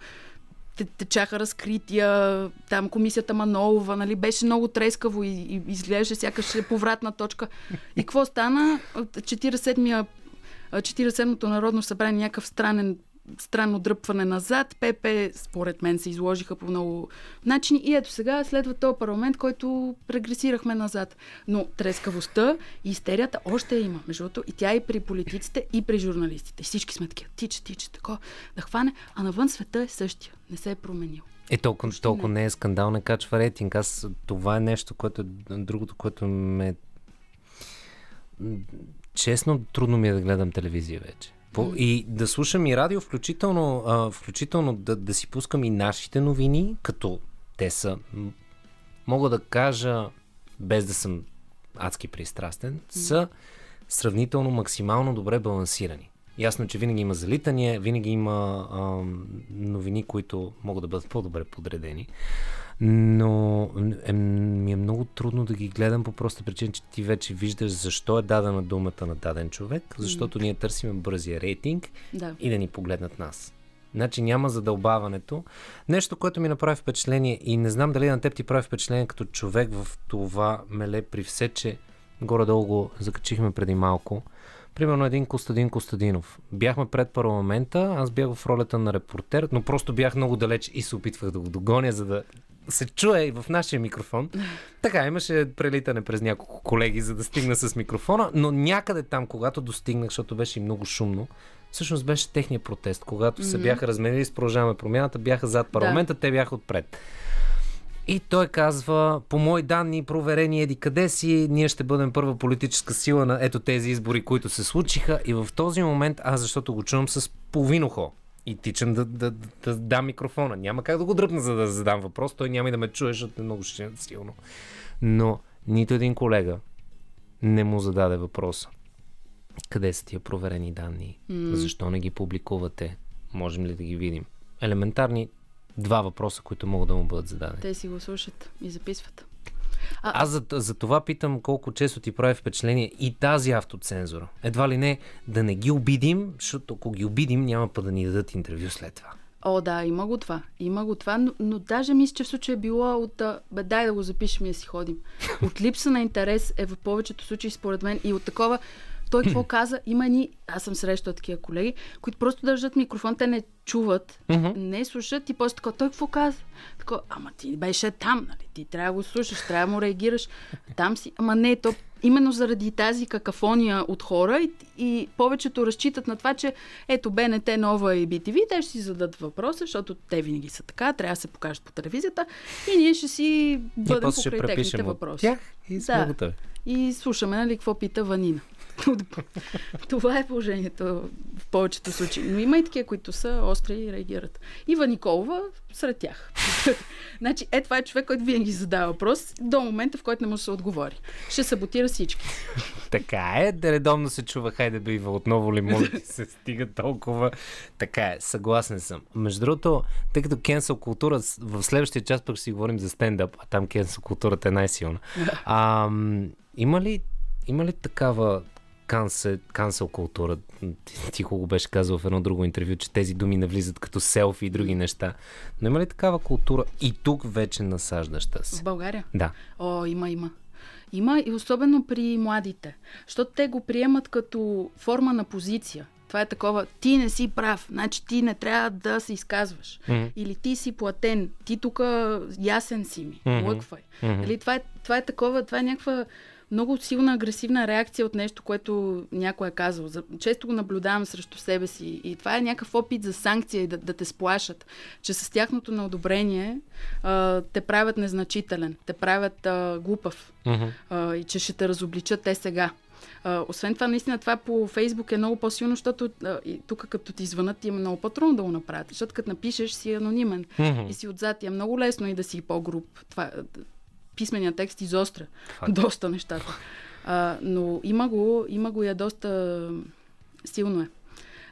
течаха разкрития, там комисията Манолова, нали, беше много трескаво и, и изглеждаше сякаш е повратна точка. И какво стана? От 47-я 47-то народно събрание някакъв странен странно дръпване назад. ПП, според мен, се изложиха по много начини. И ето сега следва този парламент, който регресирахме назад. Но трескавостта и истерията още я има. Между другото, и тя и при политиците, и при журналистите. И всички сме такива. Тича, тича, тако, да хване. А навън света е същия. Не се е променил. Е, толкова, толкова не е скандал, не качва рейтинг. Аз това е нещо, което е другото, което ме... Честно, трудно ми е да гледам телевизия вече. По, и да слушам и радио, включително, а, включително да, да си пускам и нашите новини, като те са, мога да кажа, без да съм адски пристрастен, са сравнително максимално добре балансирани. Ясно, че винаги има залитания, винаги има ам, новини, които могат да бъдат по-добре подредени. Но е, ми е много трудно да ги гледам по проста причина, че ти вече виждаш защо е дадена думата на даден човек, защото ние търсим бързия рейтинг Да. и да ни погледнат нас. Значи няма задълбаването. Нещо, което ми направи впечатление и не знам дали на теб ти прави впечатление като човек в това меле при все, че горе-долу го закачихме преди малко. Примерно един Костадин Костадинов. Бяхме пред парламента, аз бях в ролята на репортер, но просто бях много далеч и се опитвах да го догоня, за да се чуе и в нашия микрофон. Така, имаше прелитане през няколко колеги, за да стигна с микрофона, но някъде там, когато достигнах, защото беше и много шумно, всъщност беше техния протест. Когато се бяха разменили с продължаваме промяната, бяха зад парламента, те бяха отпред. И той казва, по мои данни, проверени еди къде си, ние ще бъдем първа политическа сила на ето тези избори, които се случиха. И в този момент, аз защото го чувам с половин ухо и тичам да, да, да, да дам микрофона. Няма как да го дръпна, за да задам въпрос. Той няма и да ме чуе, защото е много силно. Но нито един колега не му зададе въпроса. Къде са тия проверени данни? Mm. Защо не ги публикувате? Можем ли да ги видим? Елементарни два въпроса, които могат да му бъдат зададени. Те си го слушат и записват. А, Аз за, за това питам колко често ти прави впечатление и тази автоцензура. Едва ли не да не ги обидим, защото ако ги обидим, няма па да ни дадат интервю след това. О, да, има го това. Има го това, но, но даже мисля, че в случая е било от... Бе, дай да го запишем и да си ходим. От липса на интерес е в повечето случаи, според мен, и от такова... Той какво каза? Има ни... Аз съм срещала такива колеги, които просто държат микрофон, те не чуват, не слушат и после така, той какво каза? Така, ама ти беше там, нали? Ти трябва да го слушаш, трябва да му реагираш. Там си. Ама не, то именно заради тази какафония от хора и, и повечето разчитат на това, че ето БНТ нова и BTV, те ще си зададат въпроса, защото те винаги са така, трябва да се покажат по телевизията и ние ще си бъдем покрай техните въпроси. тях и Да. И слушаме, нали, какво пита Ванина. Това е положението в повечето случаи. Но има и такива, които са остри и реагират. Ива Николова сред тях. значи, е, това е човек, който винаги задава въпрос до момента, в който не му се отговори. Ще саботира всички. Така е, да редовно се чува, хайде бива, отново ли може да се стига толкова. Така е, съгласен съм. Между другото, тъй като кенсел култура, в следващия час пък ще си говорим за стендъп, а там кенсел културата е най-силна. А, има ли, има ли такава канцел култура? Ти, ти го беше казал в едно друго интервю, че тези думи навлизат като селфи и други неща. Но има ли такава култура и тук вече насаждаща В се? България? Да. О, има, има. Има и особено при младите, защото те го приемат като форма на позиция. Това е такова, ти не си прав, значи ти не трябва да се изказваш. Мгм. Или ти си платен, ти тук ясен си ми, Мгм. лъквай. Мгм. Нали, това, е, това е такова, това е някаква много силна агресивна реакция от нещо, което някой е казал. За- Често го наблюдавам срещу себе си и това е някакъв опит за санкция и да, да те сплашат, че с тяхното неодобрение а, те правят незначителен, те правят а, глупав а, и че ще те разобличат те сега. А, освен това, наистина това по Фейсбук е много по-силно, защото а, и тук като ти звънат ти е много по-трудно да го направят, защото като напишеш си анонимен Мгм. и си отзад и е много лесно и да си по-груп. Това, писменият текст изостря Факт. доста нещата. А, но има го, има го и е доста силно е.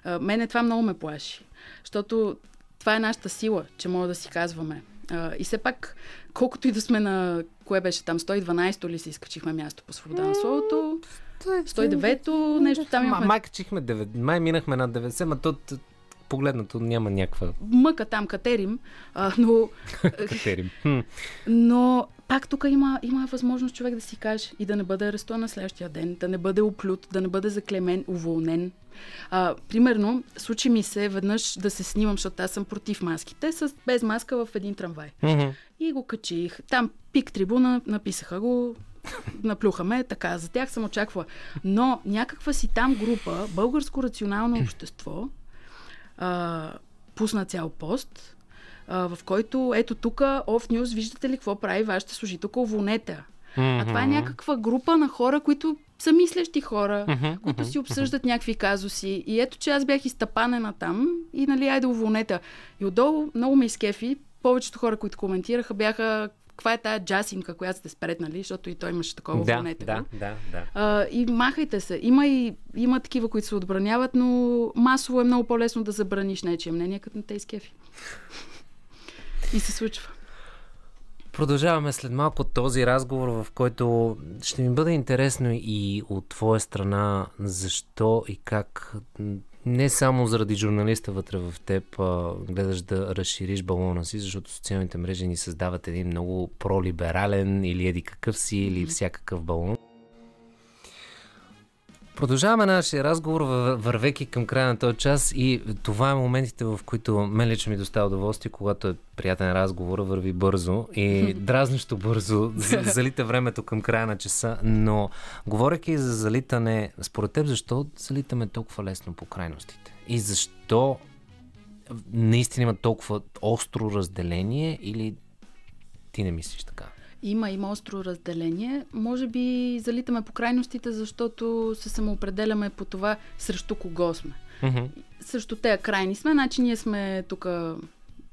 А, мене това много ме плаши, защото това е нашата сила, че може да си казваме. А, и все пак, колкото и да сме на, кое беше там, 112-то ли си изкачихме място по свобода на словото, 109-то, нещо там Ма, имахме май качихме 9, май минахме на 90, ма то погледнато няма някаква мъка там катерим, а, но критерий. Хм. Но пак тук има, има възможност човек да си каже и да не бъде арестуван на следващия ден, да не бъде оплют, да не бъде заклемен, уволнен. А, примерно, случи ми се веднъж да се снимам, защото аз съм против маските, с, без маска в един трамвай. Мгм. И го качих. Там пик трибуна, написаха го, наплюхаме, така, за тях съм очаквала. Но някаква си там група, българско рационално общество, а, пусна цял пост, а, в който ето тук, Off News, виждате ли какво прави вашата служителка, уволнете. я. А това е някаква група на хора, които са мислещи хора, които си обсъждат някакви казуси. И ето, че аз бях изтъпанена там и нали, айде уволнете. И отдолу много ме изкефи. Повечето хора, които коментираха, бяха каква е тая джасинка, която сте спретнали, защото и той имаше такова Да, уволнете да, да, да. А, и махайте се. Има и има такива, които се отбраняват, но масово е много по-лесно да забраниш нечие мнение, като не те изкефи. И се случва. Продължаваме след малко този разговор, в който ще ми бъде интересно и от твоя страна защо и как не само заради журналиста вътре в теб а, гледаш да разшириш балона си, защото социалните мрежи ни създават един много пролиберален или еди какъв си, или всякакъв балон. Продължаваме нашия разговор, вър- вървейки към края на този час и това е моментите, в които мен лично ми доставя удоволствие, когато е приятен разговор, върви бързо и дразнещо бързо за- залита времето към края на часа, но говоряки за залитане, според теб защо залитаме толкова лесно по крайностите? И защо наистина има толкова остро разделение или ти не мислиш така? Има, има остро разделение. Може би залитаме по крайностите, защото се самоопределяме по това срещу кого сме. Мгм. Срещу тея крайни сме, значи ние сме тук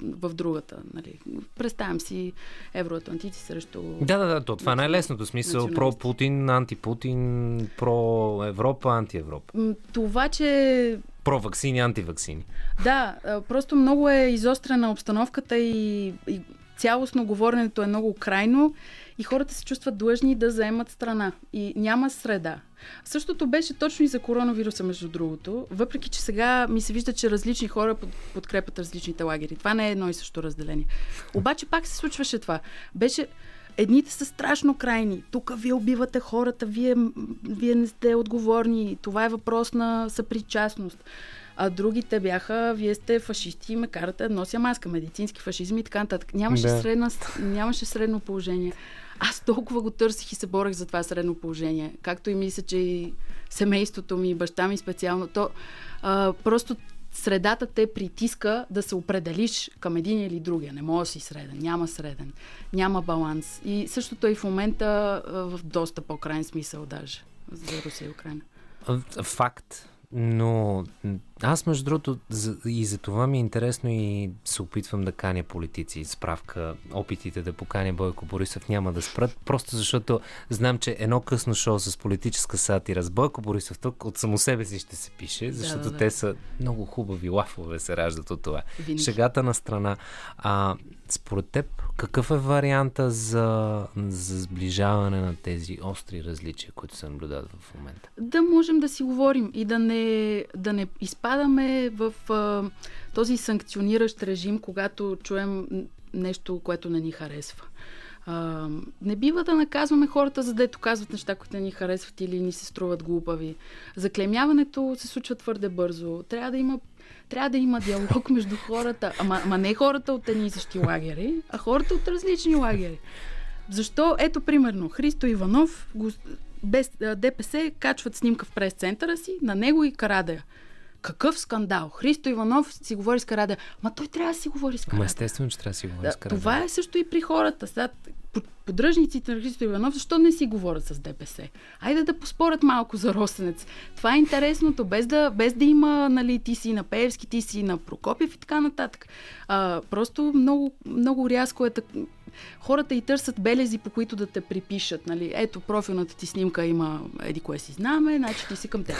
в другата. Нали. Представям си евроатлантици срещу... Да, да, да, то това е най-лесното смисъл. Про-Путин, анти-Путин, про-Европа, анти-Европа. Това, че Про-ваксини, антиваксини. Да, просто много е изострена обстановката и, и цялостно говоренето е много крайно и хората се чувстват длъжни да заемат страна. И няма среда. Същото беше точно и за коронавируса, между другото. Въпреки, че сега ми се вижда, че различни хора под- подкрепят различните лагери. Това не е едно и също разделение. Обаче пак се случваше това. Беше Едните са страшно крайни. Тук вие убивате хората, вие, вие не сте отговорни. Това е въпрос на съпричастност. А другите бяха, вие сте фашисти и ме карате да нося маска, медицински фашизми и така нататък. Нямаше, Да. средна, нямаше средно положение. Аз толкова го търсих и се борех за това средно положение. Както и мисля, че и семейството ми, баща ми специално. То а, просто средата те притиска да се определиш към един или другия. Не може да си среден. Няма среден. Няма баланс. И същото е и в момента в доста по-крайен смисъл даже за Русия и Украина. Факт. Но аз, между другото, и за това ми е интересно и се опитвам да каня политици. Справка, опитите да поканя Бойко Борисов няма да спрат, просто защото знам, че едно късно шоу с политическа сатира с Бойко Борисов тук от само себе си ще се пише, защото да, да. те са много хубави лафове се раждат от това. Винаги. Шегата на страна. А, според теб, какъв е варианта за, за сближаване на тези остри различия, които се наблюдават в момента? да можем да си говорим и да не, да не изпадаме в а, този санкциониращ режим, когато чуем нещо, което не ни харесва. А, не бива да наказваме хората, за дето казват неща, които не ни харесват или ни се струват глупави. Заклемяването се случва твърде бързо. Трябва да има трябва да има диалог между хората. Ама, ама не хората от едни и същи лагери, а хората от различни лагери. Защо? Ето, примерно, Христо Иванов, без, ДПС качват снимка в прес-центъра си, на него и Карадея. Какъв скандал! Христо Иванов си говори с Карадея. Ма той трябва да си говори с Ма Карадея. естествено, че трябва да си говори с Карадея. това е също и при хората. Сега, под- поддръжниците на Христо Иванов, защо не си говорят с ДПС? Айде да поспорят малко за Росенец. Това е интересното, без да, без да има, нали, ти си на Пеевски, ти си на Прокопев и така нататък. А, просто много, много рязко е так... Хората и търсят белези, по които да те припишат. Нали? Ето, профилната ти снимка има еди кое си знаме, значи ти си към теб.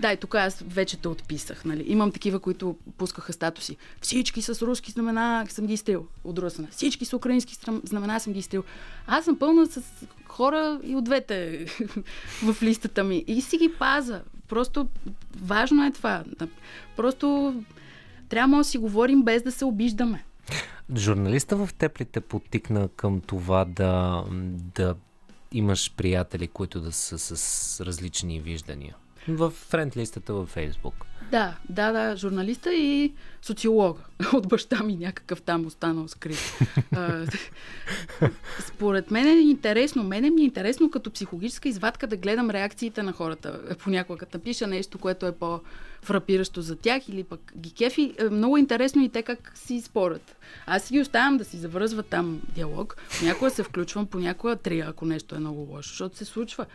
Да, и тук аз вече те отписах. Нали? Имам такива, които пускаха статуси. Всички с руски знамена съм ги изтрил от друга страна. Всички с украински знамена съм ги изтрил. Аз съм пълна с хора и от двете в листата ми. И си ги паза. Просто важно е това. Просто трябва да си говорим без да се обиждаме. Журналиста в теб ли те подтикна към това да, да имаш приятели, които да са с различни виждания? В френд-листата във Фейсбук. Да, да, да, журналиста и социолога. От баща ми някакъв там останал скрит. Според мен е интересно. Мене ми е интересно като психологическа извадка да гледам реакциите на хората. Понякога като напиша нещо, което е по-фрапиращо за тях или пък ги кефи. е Много интересно и те как си спорят. Аз ги оставям да си завръзват там диалог. Понякога се включвам, понякога трия, ако нещо е много лошо, защото се случва.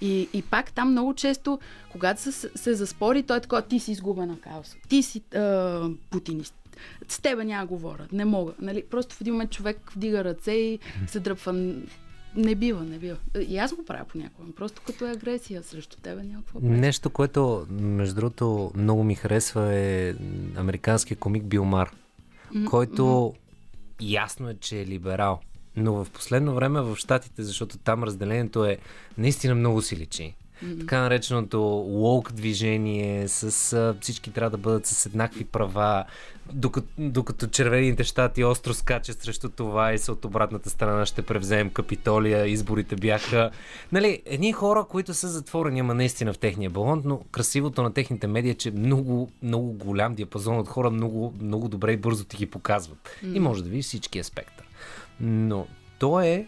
И, и пак там много често, когато се, се заспори, той е такова, ти си изгубена кауса. Ти си а, путинист. С тебе няма говоря. Не мога. Нали? Просто в един момент човек вдига ръце и се дръпва. Не бива, не бива. И аз го правя понякога. Просто като е агресия срещу тебе, правя. Нещо, което, между другото, много ми харесва е американския комик Билмар, който ясно е, че е либерал. Но в последно време в Штатите, защото там разделението е наистина много си личи. Така нареченото лоук движение, с а, всички трябва да бъдат с еднакви права, докато, докато червените щати остро скачат срещу това и са от обратната страна ще превземем Капитолия, изборите бяха... Нали, едни хора, които са затворени, ама наистина в техния балон, но красивото на техните медии е, че много, много голям диапазон от хора много, много добре и бързо ти ги показват. И може да видиш всичкия спектър. Но той е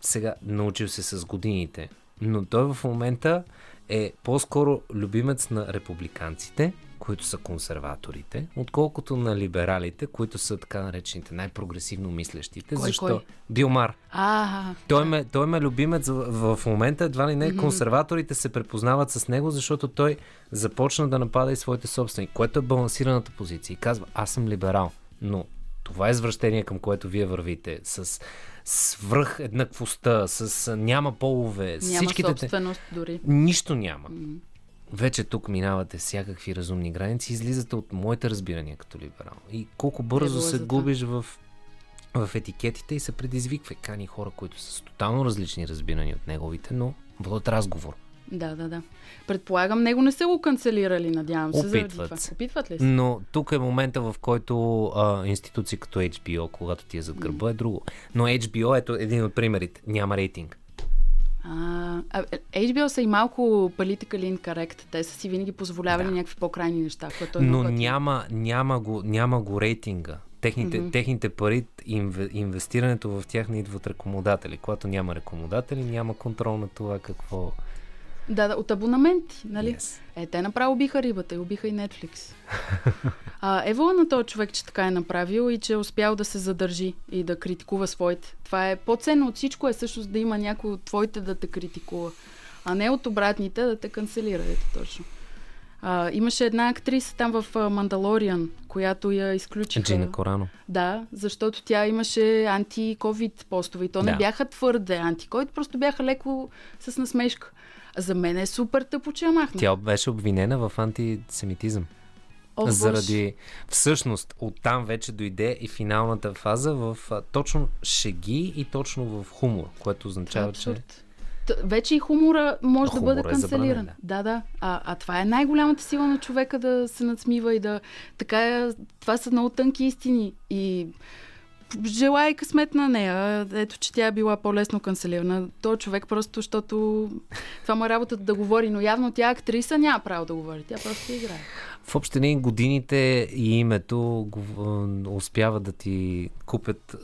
сега научил се с годините, но той в момента е по-скоро любимец на републиканците, които са консерваторите, отколкото на либералите, които са така наречените най-прогресивно мислещите. Кой, защо? кой? Билмар. Той ме, той ме любимец в, в момента, едва ли не, консерваторите се препознават с него, защото той започна да напада и своите собствени, което е балансираната позиция. И казва, аз съм либерал, но това извращение, към което вие вървите, с свръх еднаквостта, с няма полове, няма всичките... те- собственост дори. Нищо няма. Вече тук минавате всякакви разумни граници, излизате от моите разбирания като либерал. И колко бързо се губиш в в етикетите и се предизвиква. И Кани хора, които са с тотално различни разбирания от неговите, но водят разговор. Да, да, да. Предполагам, него не са го канцелирали, надявам се. Опитват това. Опитват ли се? Но тук е момента, в който а, институции като HBO, когато ти е зад гърба, е друго. Но HBO, ето един от примерите, няма рейтинг. А, HBO са и малко politically incorrect. Те са си винаги позволявали Да. някакви по-крайни неща, което е Но много няма, няма, го, няма го рейтинга. Техните, mm-hmm. техните пари, инве, инвестирането в тях не идва от рекомодатели. Когато няма рекомодатели, няма контрол на това какво... Да, да, от абонаменти, нали? Yes. Е, те направо убиха рибата и убиха и Netflix. а, евола на този човек, че така е направил и че е успял да се задържи и да критикува своите. Това е по-ценно от всичко е всъщност да има някой от твоите да те критикува, а не от обратните да те канцелира. Ето точно. А, имаше една актриса там в Мандалориан, която я изключиха. Джина Корано. Да, защото тя имаше анти-ковид постове и то не Да. бяха твърде анти-ковид, просто бяха леко с насмешка. За мен е супер тъпо, че я махна. Тя беше обвинена в антисемитизъм. О, заради... Всъщност, оттам вече дойде и финалната фаза в а, точно шеги и точно в хумор, което е означава, че... абсурд. Т- вече и хумора може да Хумора бъде е канцелиран. забранен, да, да. А, а това е най-голямата сила на човека да се надсмива и да... Така е, това са много тънки истини. И желая и късмет на нея. Ето, че тя е била по-лесно канцелирана. Той човек просто, защото това му е работата да говори, но явно тя актриса няма право да говори. Тя просто играе. В общини годините и името а, успява да ти купят,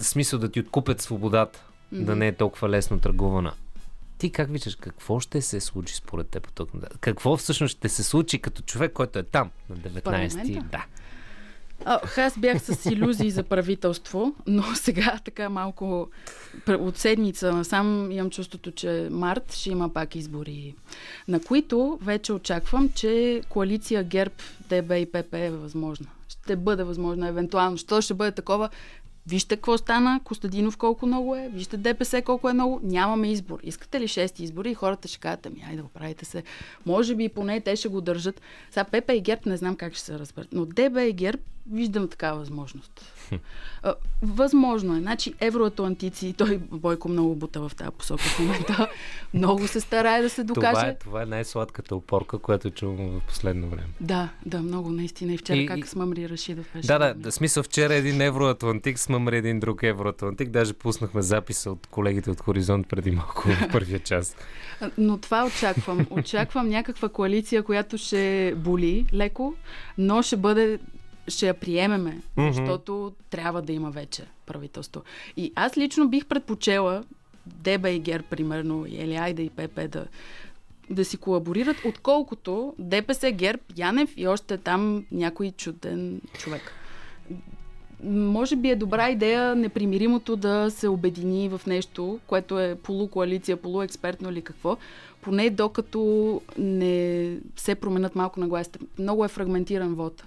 смисъл да ти откупят свободата, mm-hmm. да не е толкова лесно търгувана. Ти как виждаш, какво ще се случи според теб? Какво всъщност ще се случи като човек, който е там на 19-ти? парламента? Да. А, аз бях с иллюзии за правителство, но сега така малко от седмица насам имам чувството, че март ще има пак избори, на които вече очаквам, че коалиция ГЕРБ, ДБ и ПП е възможна. Ще бъде възможна евентуално. Що ще бъде такова? Вижте какво стана, Костадинов колко много е, вижте ДПС колко е много, нямаме избор. Искате ли шести избори? И хората ще кажат, ами айде да го правите се. Може би поне те ще го държат. Сега ПП и ГЕРБ не знам как ще се разберат, но ДБ и ГЕРБ виждам такава възможност. Възможно е. Значи евроатлантици, той Бойко много бута в тази посока в момента, много се старае да се докаже. Това е, това е най-сладката опорка, която чувам в последно време. Да, да, много наистина. И вчера И- и, и- как смъмри Рашидов беше. Да, да, да, смисъл вчера един евроатлантик смъмри един друг евроатлантик. Даже пуснахме записа от колегите от Хоризонт преди малко в първия час. Но това очаквам. Очаквам някаква коалиция, която ще боли леко, но ще бъде ще я приемеме, Мгм. защото трябва да има вече правителство. И аз лично бих предпочела Деба и Гер, примерно, или Айда и ПП да, да си колаборират, отколкото ДПС, ГЕРБ, Янев и още там някой чуден човек. Може би е добра идея непримиримото да се обедини в нещо, което е полукоалиция, полуекспертно или какво, поне докато не се променят малко нагласите. Много е фрагментиран вод.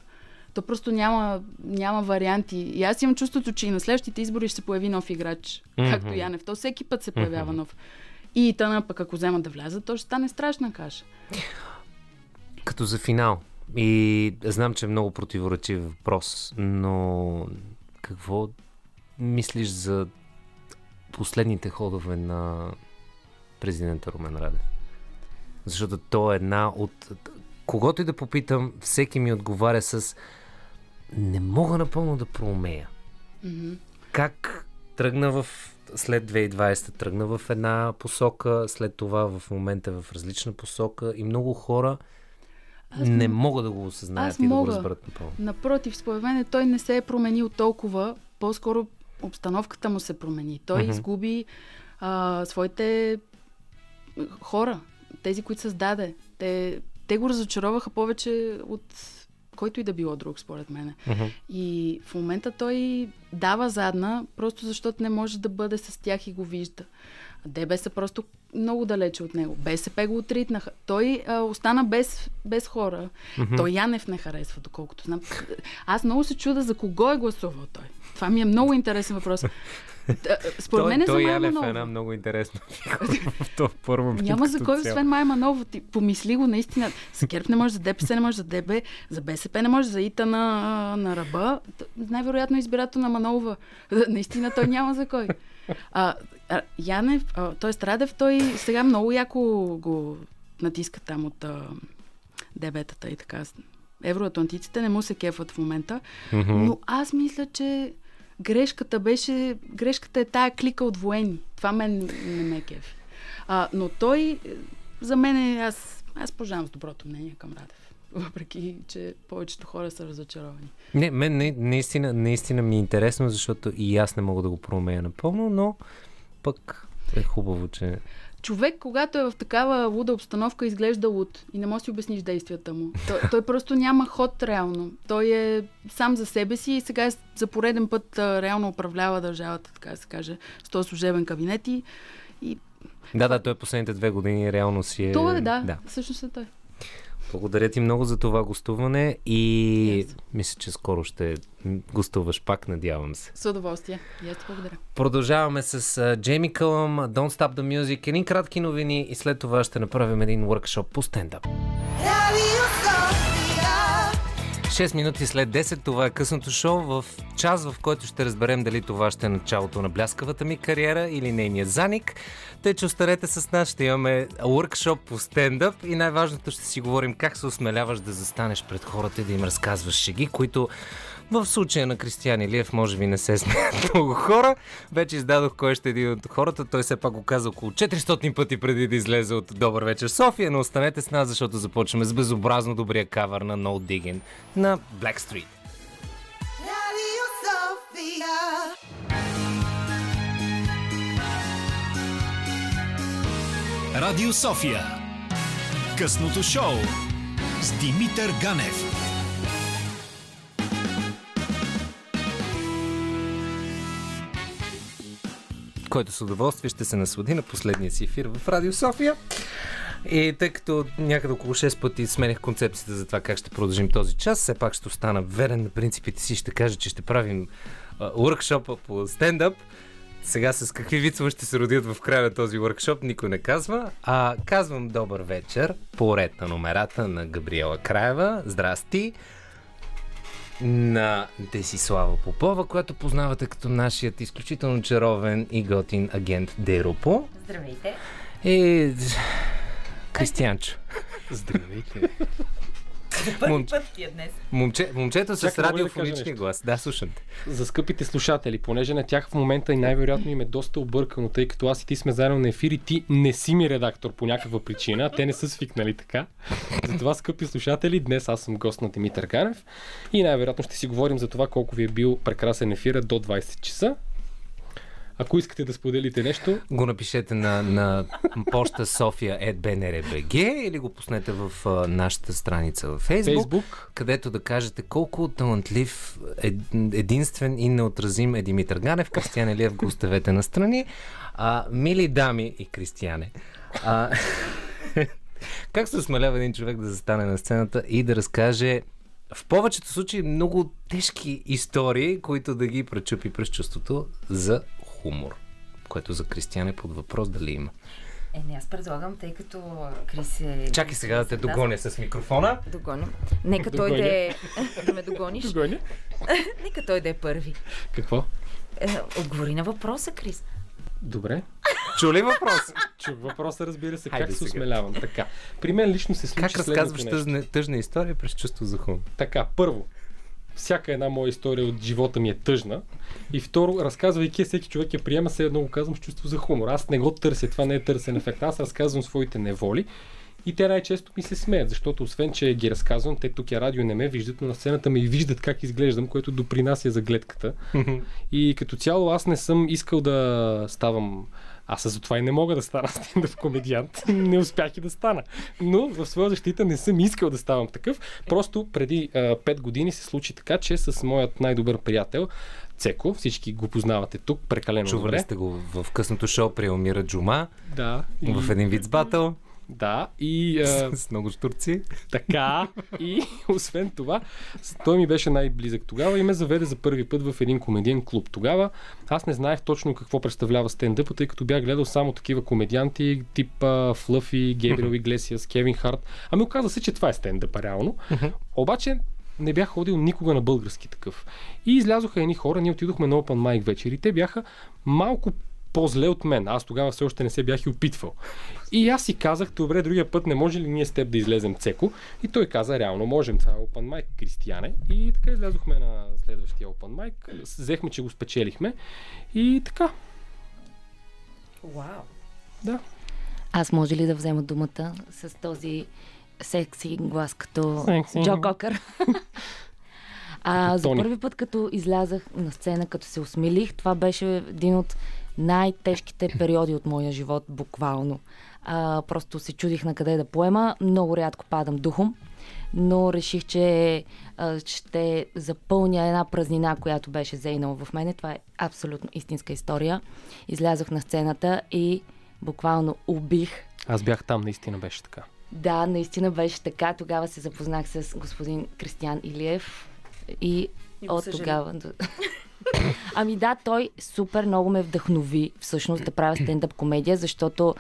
То просто няма, няма варианти. И аз имам чувството, че и на следващите избори ще се появи нов играч, Мгм. както Янев. То всеки път се появява нов. И тъна пък ако вземат да влязат, то ще стане страшна каша. Като за финал. И знам, че е много противоречив въпрос, но какво мислиш за последните ходове на президента Румен Радев? Защото то е една от... Когато и да попитам, всеки ми отговаря с не мога напълно да проумея. Мгм. Как тръгна в след 2020 тръгна в една посока, след това в момента в различна посока и много хора Аз не м- могат да го осъзнаят аз и да го мога. разберат напълно. Напротив, според мен той не се е променил толкова, по-скоро обстановката му се промени. Той Мгм. изгуби а, своите хора, тези, които създаде. Те, те го разочароваха повече от който и да било друг, според мен. Мгм. И в момента той дава задна, просто защото не може да бъде с тях и го вижда. ДБ са просто много далече от него. БСП го отритнаха. Той а, остана без, без хора. Мгм. Той Янев не харесва, доколкото знам. Аз много се чуда за кого е гласувал той. Това ми е много интересен въпрос. Според той, мен е за той Майя Янев е една много интересна фигура. Няма за кой, освен Майя Манова. Ти помисли го наистина. За ГЕРБ не може, за ДПС не може, за ДБ, за БСП не може, за ИТА на, на ръба. Най-вероятно избирател на Манолова. Наистина той няма за кой. А, а, Янев, т.е. Радев, той сега много яко го натиска там от а, дебетата и така. Евроатлантиците не му се кефат в момента. Но аз мисля, че грешката беше... Грешката е тая клика от военни. Това мен не ме кефи. А, но той, за мен е... Аз, аз пожавам с доброто мнение към Радев. Въпреки, че повечето хора са разочаровани. Не, мен не, наистина, наистина ми е интересно, защото и аз не мога да го проумея напълно, но пък е хубаво, че... Човек, когато е в такава луда обстановка, изглежда луд и не можеш да си обясниш действията му. Той, той просто няма ход реално. Той е сам за себе си и сега за пореден път а, реално управлява държавата, така да се каже, с този служебен кабинет и, и Да, да, той последните две години реално си е... това е, да, да. всъщност е той. Благодаря ти много за това гостуване и Yes. мисля, че скоро ще гостуваш пак, надявам се. С удоволствие. И аз благодаря. Продължаваме с Джейми Кълъм, Don't Stop the Music, едни кратки новини и след това ще направим един workshop по. Radio Sofia. 6 минути след 10 това е късното шоу в час, в който ще разберем дали това ще е началото на бляскавата ми кариера или нейния заник. Тъй, че останете с нас, ще имаме workshop по стендъп и най-важното ще си говорим как се осмеляваш да застанеш пред хората и да им разказваш шеги, които в случая на Кристиан Илиев може би не се смеят много хора. Вече издадох кой ще е един от хората. Той все пак го каза около 400 пъти преди да излезе от Добър вечер София, но останете с нас, защото започваме с безобразно добрия кавър на No Digging на Blackstreet. Radio Sofia. Радио София. Късното шоу с Димитър Ганев. Който с удоволствие ще се наслади на последния си ефир в Радио София. И тъй като някъде около 6 пъти сменях концепцията за това как ще продължим този час, все пак ще остана верен на принципите си ще кажа, че ще правим уркшопа по стендъп. Сега с какви вицове ще се родят в края на този workshop, никой не казва. А казвам добър вечер по ред на номерата на Габриела Краева. Здрасти! На Десислава Попова, която познавате като нашият изключително чаровен и готин агент Деропо. Здравейте. И... Кристиянчо. Здравейте. Ти е днес. Момче, момчето с ли да глас. Да, слушам те. За скъпите слушатели, понеже на тях в момента и най-вероятно им е доста объркано, тъй като аз и ти сме заедно на ефир и ти не си ми редактор по някаква причина, те не са свикнали така. Затова, скъпи слушатели, днес аз съм гост на Димитър Ганев и най-вероятно ще си говорим за това колко ви е бил прекрасен ефира до 20 часа. Ако искате да споделите нещо, Го напишете на, на почта sofia.bnr.bg или го пуснете в а, нашата страница в Facebook, Фейсбук, където да кажете колко талантлив, ед, единствен и неотразим е Димитър Ганев. Кристиан Елиев го оставете на страни. А, мили дами и Кристияне, а, как се осмелява един човек да застане на сцената и да разкаже в повечето случаи много тежки истории, които да ги пречупи през чувството за хумор, което за Кристиян е под въпрос дали има. Е, не, аз предлагам, тъй като Крис е... Чакай сега да те Да, догоня с микрофона. Догоним. Нека той Догоня. да е... да ме догониш. Догоня. Нека той да е първи. какво? Е, отговори на въпроса, Крис. Добре. Чули въпрос? Чух въпроса, разбира се, Хайде как се сега. осмелявам. Така. При мен лично се случи как разказваш тъжна, тъжна история през чувство за хумор? Така, първо, всяка една моя история от живота ми е тъжна. И второ, разказвайки, всеки човек я приема, все едно го казвам с чувство за хумор. Аз не го търся, това не е търсен ефект. Аз разказвам своите неволи. И те най-често ми се смеят, защото освен, че ги разказвам, те тук е радио не ме виждат, но на сцената ме и виждат как изглеждам, което допринася за гледката. И като цяло аз не съм искал да ставам аз затова и не мога да стана стендъп комедиант. не успях и да стана. Но в своя защита не съм искал да ставам такъв. Просто преди а, 5 години се случи така, че с моят най-добър приятел Цеко, всички го познавате тук, прекалено Чували добре. сте го в късното шоу при Елмира Джума, Да. И, в един вид с батъл. Да, и а, С много штурци. така, и освен това, той ми беше най-близък тогава и ме заведе за първи път в един комедиен клуб. Тогава аз не знаех точно какво представлява стендъпа, тъй като бях гледал само такива комедианти, типа Флъфи, Гейбриел Иглесиас, Кевин Харт. Ами оказа се, че това е стендъпа реално. Обаче не бях ходил никога на български такъв. И излязоха едни хора, ние отидохме на Open Mic вечер и те бяха малко по-зле от мен. Аз тогава все още не се бях и опитвал. И аз си казах, добре, другия път не може ли ние с теб да излезем цеко? И той каза, реално можем, това е Open Mic, Кристияне. И така излязохме на следващия Open Mic. Взехме, че го спечелихме. И така, Вау. да. Аз може ли да взема думата с този секси глас като Секси. Джо Кокър? а, Като за първи път, като излязах на сцена, като се усмилих, това беше един от най-тежките периоди от моя живот, буквално. А, просто се чудих на къде да поема. Много рядко падам духом, но реших, че а, ще запълня една празнина, която беше зейнала в мене. Това е абсолютно истинска история. Излязох на сцената и буквално убих Аз бях там, наистина беше така. да, наистина беше така. Тогава се запознах с господин Кристиян Илиев и, И от съжаля. тогава... ами да, той супер много ме вдъхнови всъщност да правя стендъп комедия, защото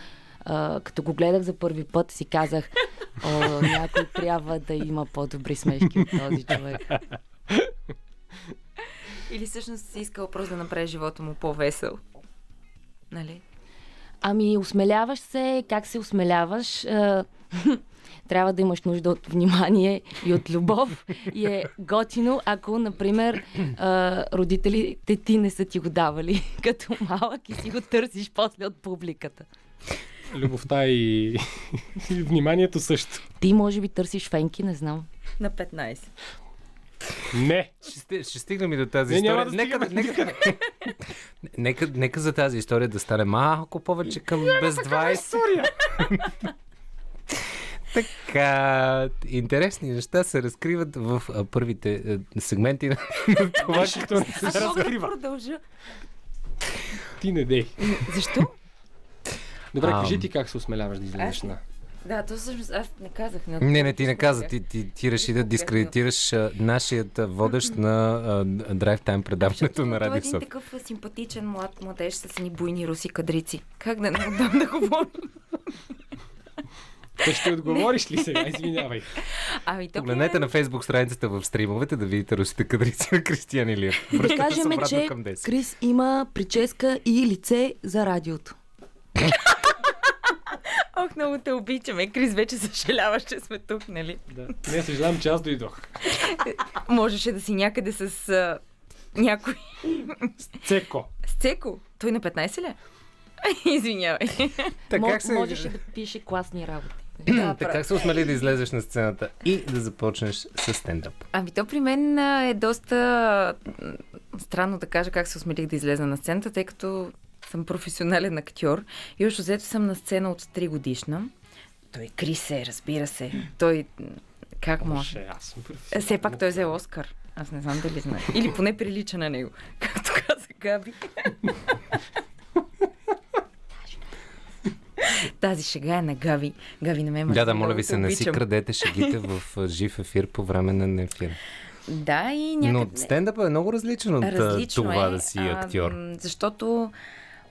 а, като го гледах за първи път си казах, О, някой трябва да има по-добри смешки от този човек. Или всъщност си искал просто да направи живота му по-весел. Нали? Ами, осмеляваш се, как се осмеляваш? Трябва да имаш нужда от внимание и от любов. И е готино, ако, например, родителите ти не са ти го давали като малък и си го търсиш после от публиката. Любовта и, и вниманието също. Ти може би търсиш фенки, не знам. На 15. Не! Ще, ще стигнем и до тази Не, история. няма да нека, стигаме. нека, нека, нека за тази история да стане малко повече към без 20. Така, интересни неща се разкриват в а, първите а, сегменти на на това. Не се Аз мога да разкрива. продължа. Ти не дей. Защо? Добре, Ам. кажи ти как се осмеляваш да излезеш на... Да, то всъщност аз не казах. Не, не, ти не каза. Ти, ти, ти реши да дискредитираш а, нашият а, водещ на а, Drive Time предаването на Той е Радио един София. такъв симпатичен млад младеж с едни буйни руси кадрици. Как да не отдам да говорим? Те ще отговориш ли сега? Извинявай. Ами, то Погледнете на фейсбук страницата в стримовете да видите русите кадрици на Кристиан Илиев. Да кажем, обратно че към 10. Крис има прическа и лице за радиото. Ох, много те обичаме. Крис, вече съжаляваш, че сме тук, нали? Да. Не, съжалявам, че аз дойдох. Можеше да си някъде с а, някой... Цеко. С Цеко. Той на 15 ли? е? Извинявай. Така Мо- как се... Можеше да пише класни работи. Да, Така как се осмели да излезеш на сцената и да започнеш с стендъп? Ами то при мен е доста странно да кажа как се осмелих да излеза на сцената, тъй като съм професионален актьор и още взето съм на сцена от 3 годишна. Той Крис е, разбира се. Той как може? Ще, аз съм Е, Все пак той взе Оскар. Аз не знам дали знае. Или поне прилича на него, както каза Габи. Тази шега е на Гави. Гави не ме мързи. Да, да, моля ви се, не си крадете шегите в а, жив ефир по време на ефир. Да, и Но някъде... стендъпът е много различен от а, Различно това е, да си а, актьор. м, защото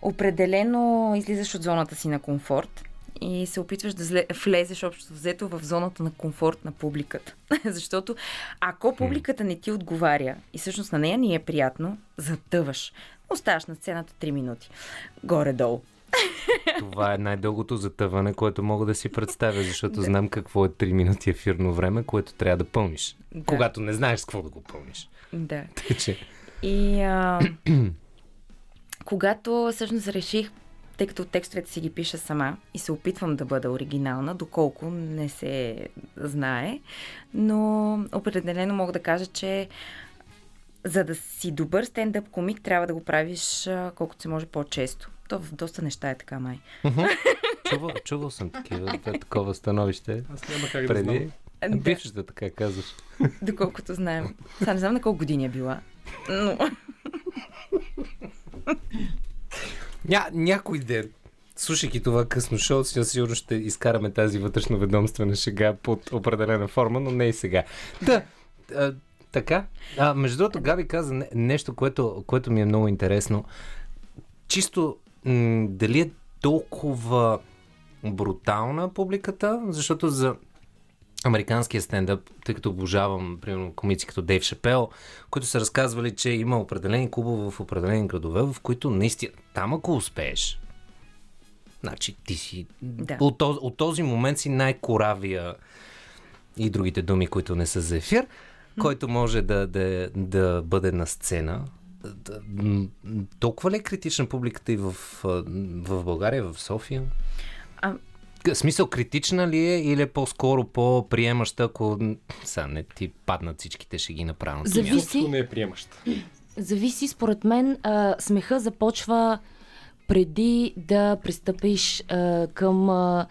определено излизаш от зоната си на комфорт и се опитваш да влезеш общо взето в зоната на комфорт на публиката. защото ако публиката не ти отговаря и всъщност на нея ни е приятно, затъваш. Оставаш на сцената 3 минути. Горе-долу. Това е най-дългото затъване, което мога да си представя, защото знам какво е 3 минути ефирно време, което трябва да пълниш. Да. Когато не знаеш с какво да го пълниш. Да. Тъй, че... И а, когато всъщност реших, тъй като текстовете си ги пиша сама и се опитвам да бъда оригинална, доколко не се знае, но определено мога да кажа, че за да си добър стендъп комик, трябва да го правиш колкото се може по-често. То в доста неща е така, май. Чувал, чувал съм такива, такова становище. Аз няма как да Преди. знам. Да. Бившата така казваш. Доколкото знаем. Сега не знам на колко години е била. Но... Ня, някой ден слушайки това късно шоу, сега сигурно ще изкараме тази вътрешно-ведомствена шега под определена форма, но не и сега. Да, а, така. А, между другото, Габи каза не- нещо, което, което ми е много интересно. Чисто м- дали е толкова брутална публиката, защото за американския стендъп, тъй като обожавам, примерно, комици като Дейв Шапел, които са разказвали, че има определени клубове в определени градове, в които наистина, там ако успееш, значи ти си, Да. от, този, от този момент си най-коравия и другите думи, които не са за ефир, който може да, да, да бъде на сцена. Толкова ли е критична публиката и в, в България, в София? А- смисъл, критична ли е или е по-скоро по-приемаща, ако сега не ти паднат всичките, ще ги направя на Зависи. не е приемаща. Зависи, според мен, а, смеха започва преди да пристъпиш а, към а,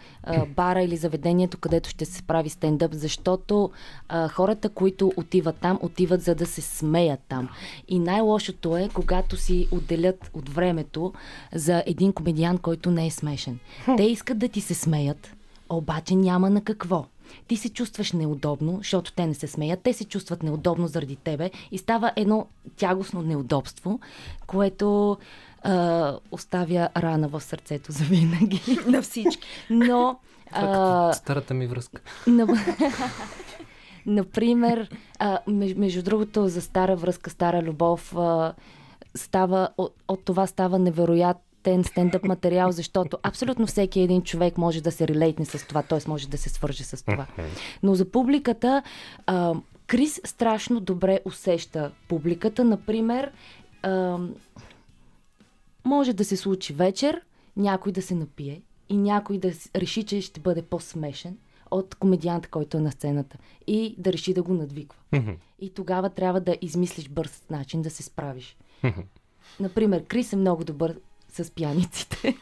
бара или заведението, където ще се прави стендъп, защото а, хората, които отиват там, отиват за да се смеят там. И най-лошото е, когато си отделят от времето за един комедиан, който не е смешен. Те искат да ти се смеят, обаче няма на какво. Ти се чувстваш неудобно, защото те не се смеят, те се чувстват неудобно заради тебе и става едно тягостно неудобство, което а, оставя рана в сърцето за винаги. На всички. Но а, Старата ми връзка. на- Например, а, меж, между другото, за стара връзка, стара любов, а, става, от, от това става невероятен стендъп материал, защото абсолютно всеки един човек може да се релейтне с това, т.е. може да се свърже с това. Но за публиката, а, Крис страшно добре усеща публиката. Например, а, може да се случи вечер, някой да се напие и някой да реши, че ще бъде по-смешен от комедианта, който е на сцената и да реши да го надвиква. И тогава трябва да измислиш бърз начин да се справиш. Например, Крис е много добър с пяниците.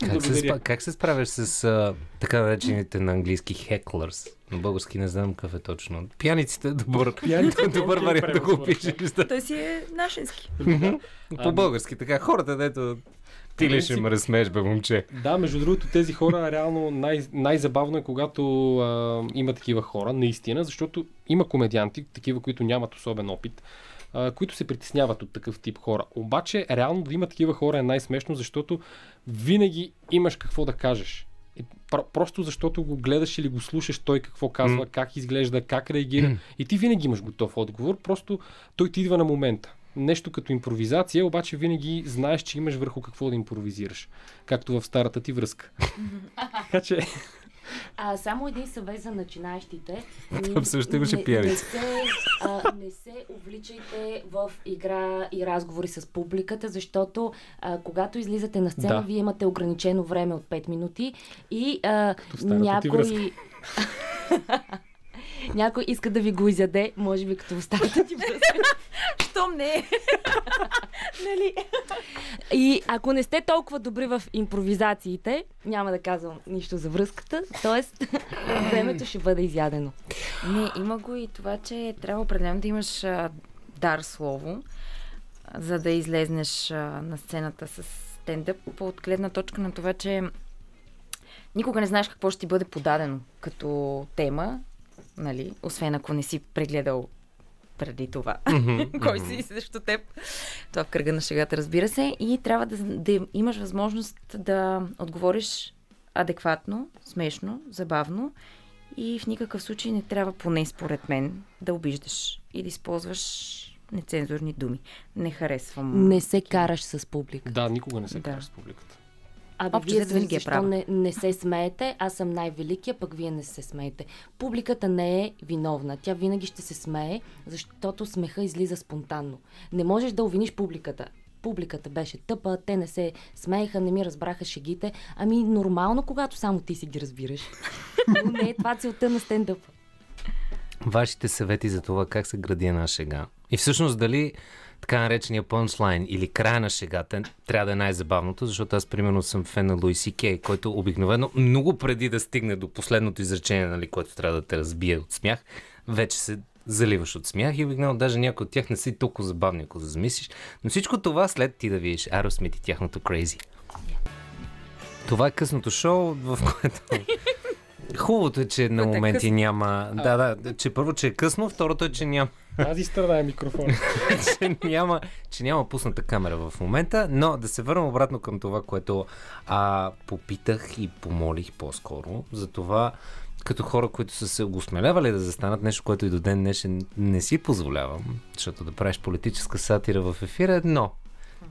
Как се, Благодаря. как се справяш с а, така наречените на английски хеклърс? На български не знам какъв е точно. Пияниците е добър, Пияниците, добър окей, вариант да го опишеш. Той си е нашенски. По-български така. Хората, дето ти ли ще ме разсмееш, бе, момче? Да, между другото, тези хора реално най- най-забавно е, когато а, има такива хора, наистина, защото има комедианти, такива, които нямат особен опит, а, които се притесняват от такъв тип хора. Обаче, реално да има такива хора е най-смешно, защото винаги имаш какво да кажеш. Просто защото го гледаш или го слушаш той какво казва, как изглежда, как реагира. И ти винаги имаш готов отговор, просто той ти идва на момента. Нещо като импровизация, обаче винаги знаеш, че имаш върху какво да импровизираш. Както в старата ти връзка. така че, А, само един съвет за начинаещите. Там също имаше не, не, пияница. се, а, не се увличайте в игра и разговори с публиката, защото а, когато излизате на сцена, Да. вие имате ограничено време от 5 минути и а, връзка. някой... иска да ви го изяде, може би като в старата ти. Щом не нали? И ако не сте толкова добри в импровизациите, няма да казвам нищо за връзката, т.е. времето ще бъде изядено. Не, има го и това, че трябва определено да имаш а, дар слово, за да излезнеш а, на сцената с стендъп, от гледна точка на това, че никога не знаеш какво ще ти бъде подадено като тема, нали? Освен ако не си прегледал преди това. Кой си срещу теб? Това в кръга на шегата, разбира се. И трябва да, да имаш възможност да отговориш адекватно, смешно, забавно и в никакъв случай не трябва, поне според мен, да обиждаш и да използваш нецензурни думи. Не харесвам. Не се караш с публика. да, никога не се Да. караш с публиката. Абе, Общо вие винаги е защо права. не, не се смеете? Аз съм най-великия, пък вие не се смеете. Публиката не е виновна. Тя винаги ще се смее, защото смеха излиза спонтанно. Не можеш да обвиниш публиката. Публиката беше тъпа, те не се смееха, не ми разбраха шегите. Ами нормално, когато само ти си ги разбираш. Но не е това целта на стендъпа. Вашите съвети за това как се гради една шега. И всъщност дали така наречения пънчлайн или края на шегата трябва да е най-забавното, защото аз примерно съм фен на Луи Си Кей, който обикновено много преди да стигне до последното изречение, нали, което трябва да те разбие от смях, вече се заливаш от смях и обикновено даже някои от тях не са и толкова забавни, ако замислиш. Но всичко това след ти да видиш Aerosmith и тяхното Crazy. Това е късното шоу, в което... Хубавото е, че на е моменти няма... Да, да, че първо, че е късно, второто е, че няма, Тази страна е микрофон. че няма, че няма пусната камера в момента, но да се върнем обратно към това, което а, попитах и помолих по-скоро, за това като хора, които са се осмелявали да застанат нещо, което и до ден днешен не си позволявам, защото да правиш политическа сатира в ефира е едно.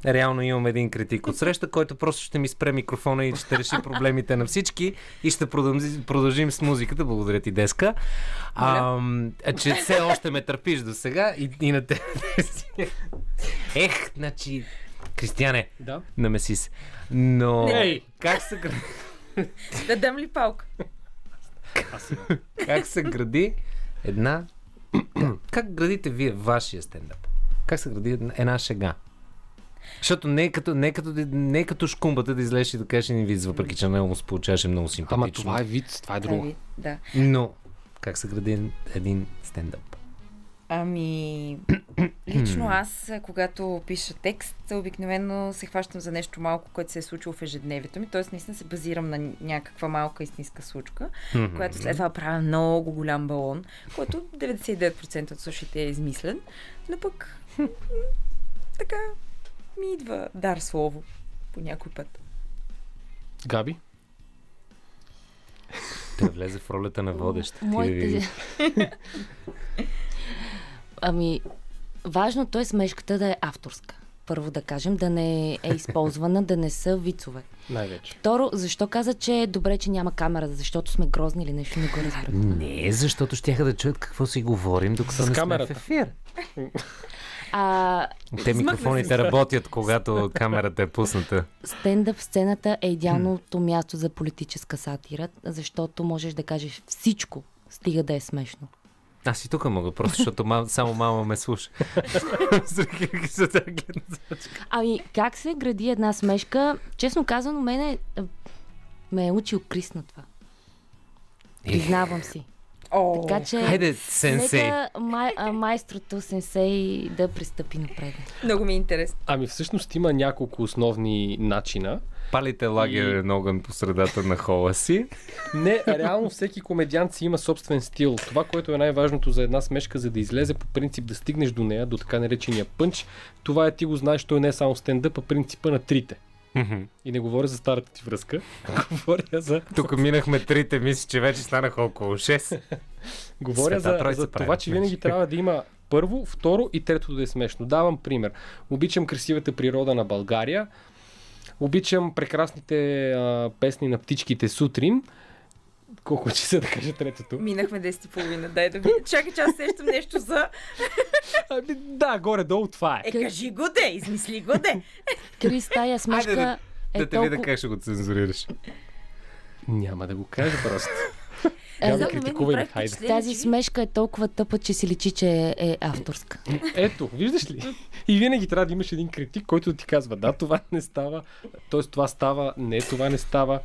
Реално имам един критик от среща, който просто ще ми спре микрофона и ще реши проблемите на всички и ще продължим, продължим с музиката. Благодаря ти, Деска. А, а, че все още ме търпиш до сега и, и на те. Ех, значи... Кристияне, да. намеси се. Но... Ей! Как се, гради, Да дам ли палка? как се гради една... как градите вие вашия стендъп? Как се гради една шега? Защото не е като, не е като, не е като шкумбата да излезеш и да кажеш един вид, въпреки че него му се получаваше много симпатично. Ама това е вид, това е друго. Прави, Да. Но, как се гради един- стендъп? Ами, лично аз, когато пиша текст, обикновено се хващам за нещо малко, което се е случило в ежедневието ми. Тоест, наистина се базирам на някаква малка истинска случка, която след това правя много голям балон, който 99% от случаите е измислен. Но пък, така, ми идва дар слово по някой път. Габи? Да влезе в ролята на водещ. Моите... ами, важното е смешката да е авторска. Първо да кажем, да не е използвана, да не са вицове. Най-вече. Второ, защо каза, че е добре, че няма камера? Защото сме грозни или нещо не го разбрах. Не, защото щяха да чуят какво си говорим, докато С не сме в ефир. А Те микрофоните работят, когато камерата е пусната. стендъп сцената е идеалното място за политическа сатира, защото можеш да кажеш всичко, стига да е смешно. Аз и тук мога, просто защото мам, само мама ме слуша. Ами, как се гради една смешка? Честно казано, мене ме е учил Крис на това. Признавам си. О, Така че, Хайде, сенсей. нека май, а, майстрото сенсей да пристъпи напред. много ми е интересно. Ами всъщност има няколко основни начина. Палите лагерен огън по средата на хола си. Не, реално всеки комедиант си има собствен стил. Това, което е най-важното за една смешка, за да излезе по принцип да стигнеш до нея, до така наречения пънч, това е ти го знаеш, той не е само стендъп, а принципа на трите. И не говоря за старата ти връзка, говоря за, Тук минахме трите, мисля, че вече станаха около 6. говоря Света за, за това, че винаги трябва да има първо, второ и трето да е смешно. Давам пример. Обичам красивата природа на България, обичам прекрасните а, песни на птичките сутрин. Колко часа да кажа третото? Минахме 10.30, дай да видя. Чакай, че аз сещам нещо за... Ами, да, горе-долу това е. Е, кажи го де, измисли го де. Крис, тая смешка да- е да те видя толкова... как ще го цензурираш. Няма да го кажа просто. Е, Няма за- да критикувай, прави хайде. Тази че смешка е толкова тъпа, че си личи, че е, е авторска. Ето, виждаш ли? И винаги трябва да имаш един критик, който да ти казва, да, това не става, т.е. това става, не, това не става.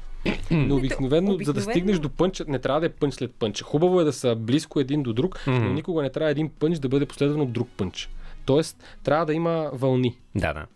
Но обикновено, за да стигнеш до пънча, не трябва да е пънч след пънч. Хубаво е да са близко един до друг, но никога не трябва един пънч да бъде последван от друг пънч. Тоест, трябва да има вълни. Да, да.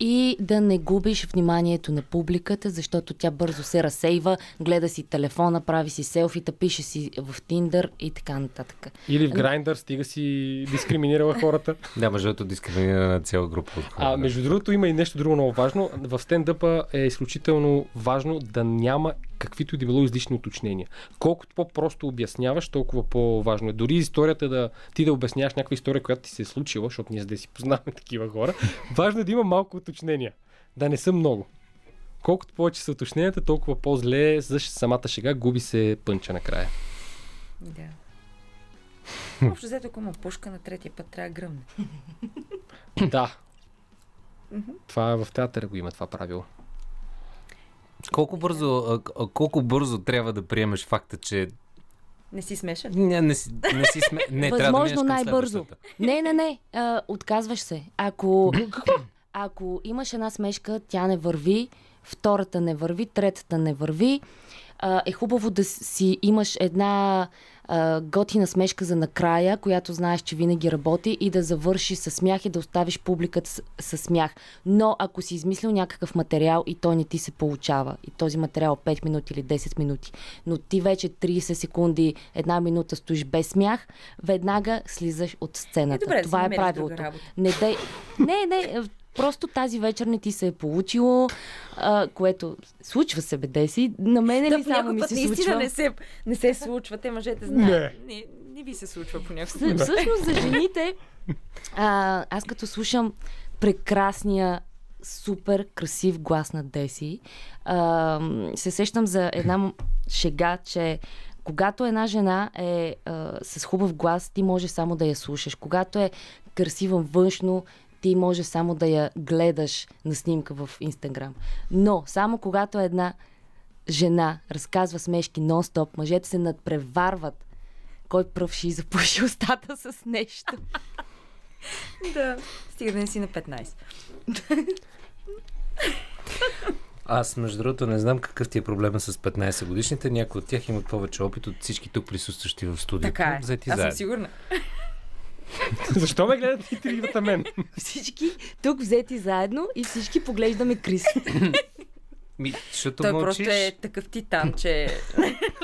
И да не губиш вниманието на публиката, защото тя бързо се разсейва, гледа си телефона, прави си селфита, пише си в Тиндър и така нататък. Или в грайндър стига си дискриминирала хората. Да, между другото дискриминира на цяла група от хора. А между другото има и нещо друго много важно. В стендъпа е изключително важно да няма каквито и да било излишни уточнения. Колкото по-просто обясняваш, толкова по-важно е. Дори историята да ти да обясняваш някаква история, която ти се е случила, защото ние да си познаваме такива хора, важно е да има малко уточнения. Да не са много. Колкото повече са уточненията, толкова по-зле е за самата шега, губи се пънча накрая. Да. Общо взето, ако има пушка, на третия път трябва да гръмне. да. Това в театъра го има това правило. Колко бързо, а, а, колко бързо трябва да приемеш факта, че Не си смешен. не, не, си, не си сме... Не, да Възможно към най-бързо. Не, не, не. А, отказваш се. Ако, ако имаш една смешка, тя не върви, втората не върви, третата не върви, а, е хубаво да си имаш една а, готина смешка за накрая, която знаеш, че винаги работи и да завърши с смях и да оставиш публиката с, с смях. Но ако си измислил някакъв материал и той не ти се получава, и този материал 5 минути или 10 минути, но ти вече 30 секунди, една минута стоиш без смях, веднага слизаш от сцената. Е, добре, Това е правилото. Не, дай... не, не, просто тази вечер не ти се е получило, а, което случва се, бе, Деси. На мене Да, ли само ми път се наистина случва? не се, не се случва. Те мъжете знаят. Не. не, ви се случва понякога. Вс- Всъщност за жените, а, аз като слушам прекрасния супер красив глас на Деси, а, се сещам за една м- шега, че когато една жена е а, с хубав глас, ти може само да я слушаш. Когато е красива външно, ти може само да я гледаш на снимка в Инстаграм. Но само когато една жена разказва смешки нон-стоп, мъжете се надпреварват кой пръв ще запуши устата с нещо. Да. Стига да не си на 15. Аз, между другото, не знам какъв ти е проблема с 15 годишните. Някои от тях имат повече опит от всички тук присъстващи в студиото. Така е. Аз съм сигурна. Защо ме гледат и тригвата мен? Всички тук взети заедно и всички поглеждаме Крис. Ми, защото Той мълчиш. просто е такъв титан, че...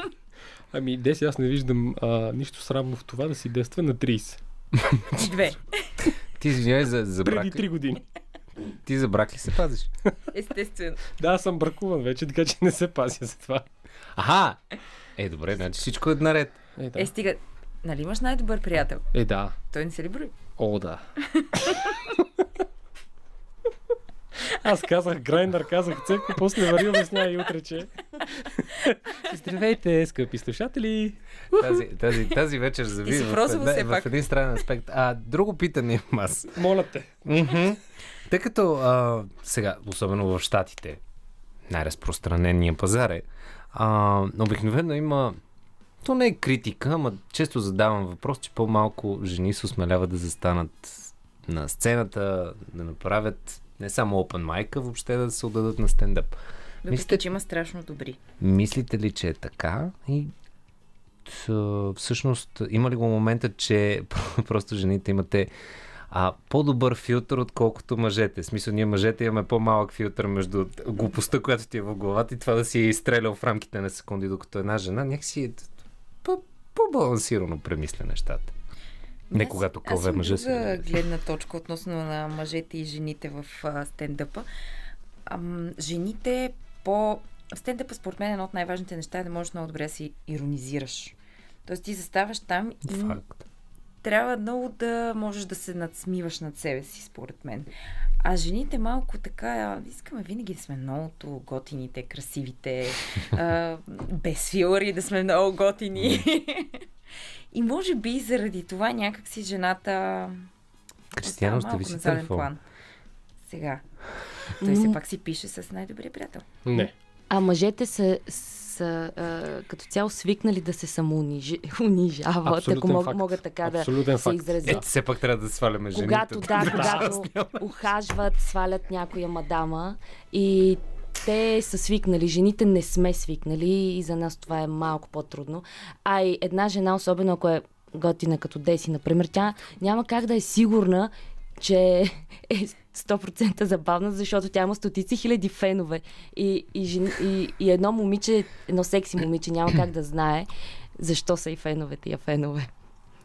Ами, Деси, аз не виждам а, нищо срамно в това да си действа на 30. Две. Ти извинявай за, за брак. Преди ли? 3 години. Ти за брак ли се пазиш? Естествено. Да, аз съм бракуван вече, така че не се пазя за това. Аха! Е, добре, значи всичко е наред. Е, да. Е, стига. Нали имаш най-добър приятел? Е, да. Той не се ли брои? О, да. Аз казах Грайндър, казах Цеко, после Мари обясня и утре, че... Здравейте, скъпи слушатели! Тази, тази, тази вечер зави в, в пак. един странен аспект. А, друго питане имам аз. Моля те. Мгм. Тъй като а, сега, особено в Штатите, най-разпространения пазар е, а, обикновено има то не е критика, ама често задавам въпрос, че по-малко жени се осмеляват да застанат на сцената, да направят не само open mic, а въобще да се отдадат на стендъп. Въпреки, Мислите- че има страшно добри. Мислите ли, че е така? И т- всъщност има ли го момента, че просто жените имате а, по-добър филтър, отколкото мъжете? В смисъл, ние мъжете имаме по-малък филтър между глупостта, която ти е в главата и това да си е изстрелял в рамките на секунди, докато една жена някакси е по-балансирано премисля нещата. Не Аз- когато кълве мъжа си. гледна точка относно на мъжете и жените в а, стендъпа. Ам, жените по... Стендъпа според мен е едно от най-важните неща е да можеш много добре да си иронизираш. Тоест ти заставаш там и Факт. трябва много да можеш да се надсмиваш над себе си, според мен. А жените малко така, искаме винаги да сме многото готините, красивите, а, без филъри да сме много готини. И може би заради това някакси жената Кристиано, остава остави малко си телефон. план. Сега. Той все пак си пише с най-добрия приятел. Не. А мъжете са, са а, като цяло свикнали да се самоунижават, ако мог, факт. могат така да Абсолютен се факт. изразят. Ето, все пак трябва да сваляме жените. Когато, да, когато ухажват, свалят някоя мадама и те са свикнали, жените не сме свикнали и за нас това е малко по-трудно. А и една жена, особено ако е готина като Деси, например, тя няма как да е сигурна, че е 100% забавна, защото тя има стотици хиляди фенове. И, и, жен, и, и едно момиче, едно секси момиче няма как да знае защо са и феновете я фенове.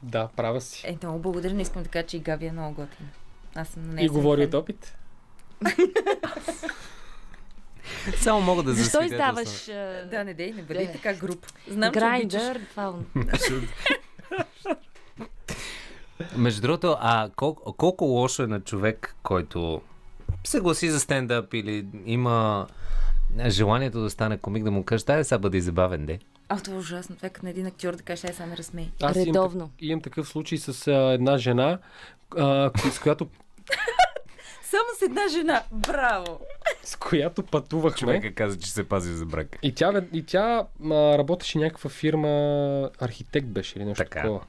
Да, права си. Е, много благодаря, не искам да кажа, че и Гави е много готина. Аз съм нея. И говори фен. от опит. Само мога да Защо засвидетелствам. издаваш а, Да, не дей, не бъди така груп. Знам, че обичаш. Между другото, а колко, колко лошо е на човек, който се гласи за стендъп или има желанието да стане комик, да му каже, дай сега бъде забавен, де. А, това е ужасно. Това е като на един актьор да каже, ай, сега ме разсмей. Аз имам, Редовно. так- имам такъв случай с а, една жена, а, с, която, Само с една жена. Браво! с която пътувахме. Човека каза, че се пази за брак. И тя, и тя а, работеше някаква фирма, архитект беше или нещо Така. такова.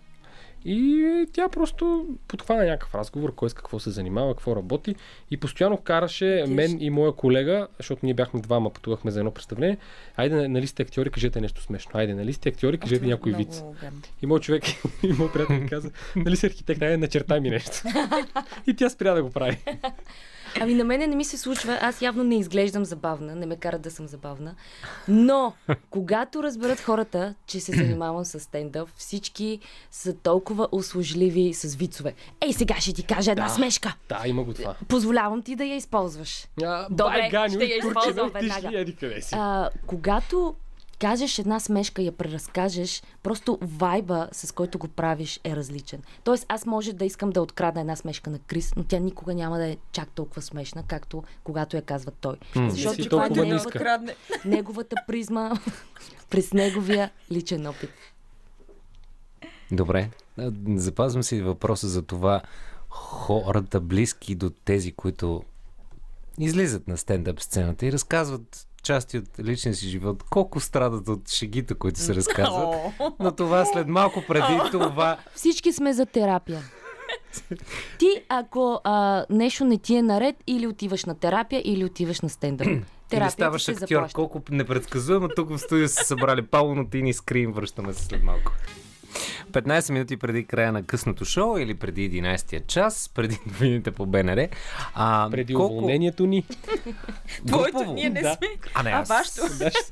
И тя просто подхвана някакъв разговор, кой с какво се занимава, какво работи. И постоянно караше мен и моя колега, защото ние бяхме двама, пътувахме за едно представление. Айде, нали сте актьори, кажете нещо смешно. Айде, нали сте актьори, кажете някой Много виц. гадно. И моят човек, и моят приятел ми каза, нали си архитект, айде, начертай ми нещо. и тя спря да го прави. Ами на мене не ми се случва. Аз явно не изглеждам забавна, не ме карат да съм забавна. Но, когато разберат хората, че се занимавам с стендъп, всички са толкова услужливи с вицове. Ей, сега ще ти кажа една Да. смешка. Да, има го това. Позволявам ти да я използваш. А, Добре, ще я използвам веднага. А, когато кажеш една смешка и я преразкажеш, просто вайба, с който го правиш, е различен. Тоест, аз може да искам да открадна една смешка на Крис, но тя никога няма да е чак толкова смешна, както когато я казва той. М, Защото това е неговата, неговата призма през неговия личен опит. Добре. Запазвам си въпроса за това хората близки до тези, които излизат на стендъп сцената и разказват части от личния си живот, колко страдат от шегите, които се разказват. Но това след малко преди това. Всички сме за терапия. Ти, ако а, нещо не ти е наред, или отиваш на терапия, или отиваш на стендъп. Или Терапията ставаш се актьор. заплаща. Колко непредсказуемо тук в студио са събрали Павло Нотини скрин. Връщаме се след малко. 15 минути преди края на късното шоу или преди 11-я час, преди новините по БНР. А, Преди колко... уволнението ни. Твоето, ние не Да. сме. А, не, А, аз, вашето?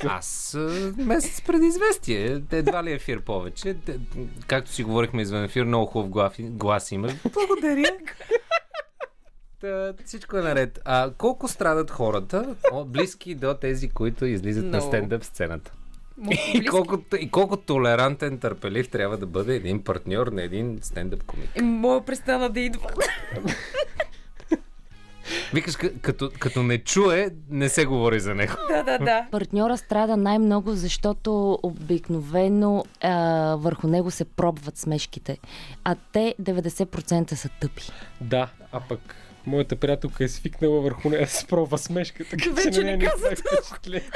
аз а, месец преди известие. Едва ли ефир повече. Както си говорихме извън ефир, много хубав глас, глас имаш. Благодаря. Та, всичко е наред. А колко страдат хората, близки до тези, които излизат на Много. стендъп сцената? И колко, и колко толерантен, търпелив трябва да бъде един партньор на един стендъп комик. Е, Мога престана да идва. Викаш, като, като не чуе, не се говори за него. да, да, да. Партньора страда най-много, защото обикновено а, върху него се пробват смешките. А те 90% са тъпи. Да, а пък моята приятелка е свикнала върху нея да се пробва смешка, така Вече че не не казва прави впечатление.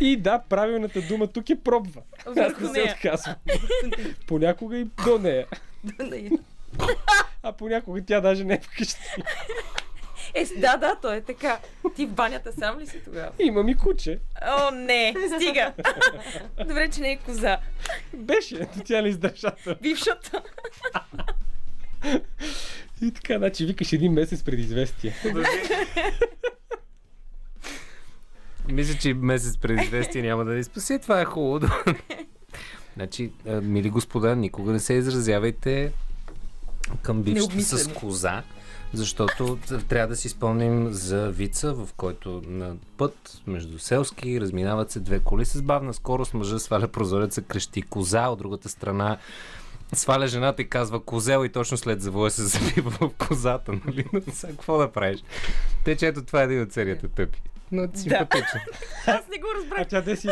И да, правилната дума тук е пробва. Аз не се нея. отказвам. Понякога и до нея. А понякога тя даже не е вкъщи. Е, да, да, то е така. Ти в банята сам ли си тогава? Имам и куче. О, не, стига. Добре, че не е коза. Беше, ето тя не издържата. Бившата. И така, значи викаш един месец преди известие. Мисля, че месец преди известие няма да ни спаси. Това е хубаво. значи, мили господа, никога не се изразявайте към бившата с коза, защото трябва да си спомним за вица, в който на път между селски разминават се две коли с бавна скорост. Мъжа сваля прозореца, крещи коза, от другата страна сваля жената и казва козел и точно след завоя се забива в козата, нали? Но сега какво да правиш? Те, че ето това е един от серията тъпи. Но симпатично. Аз не го разбрах. А тя де си?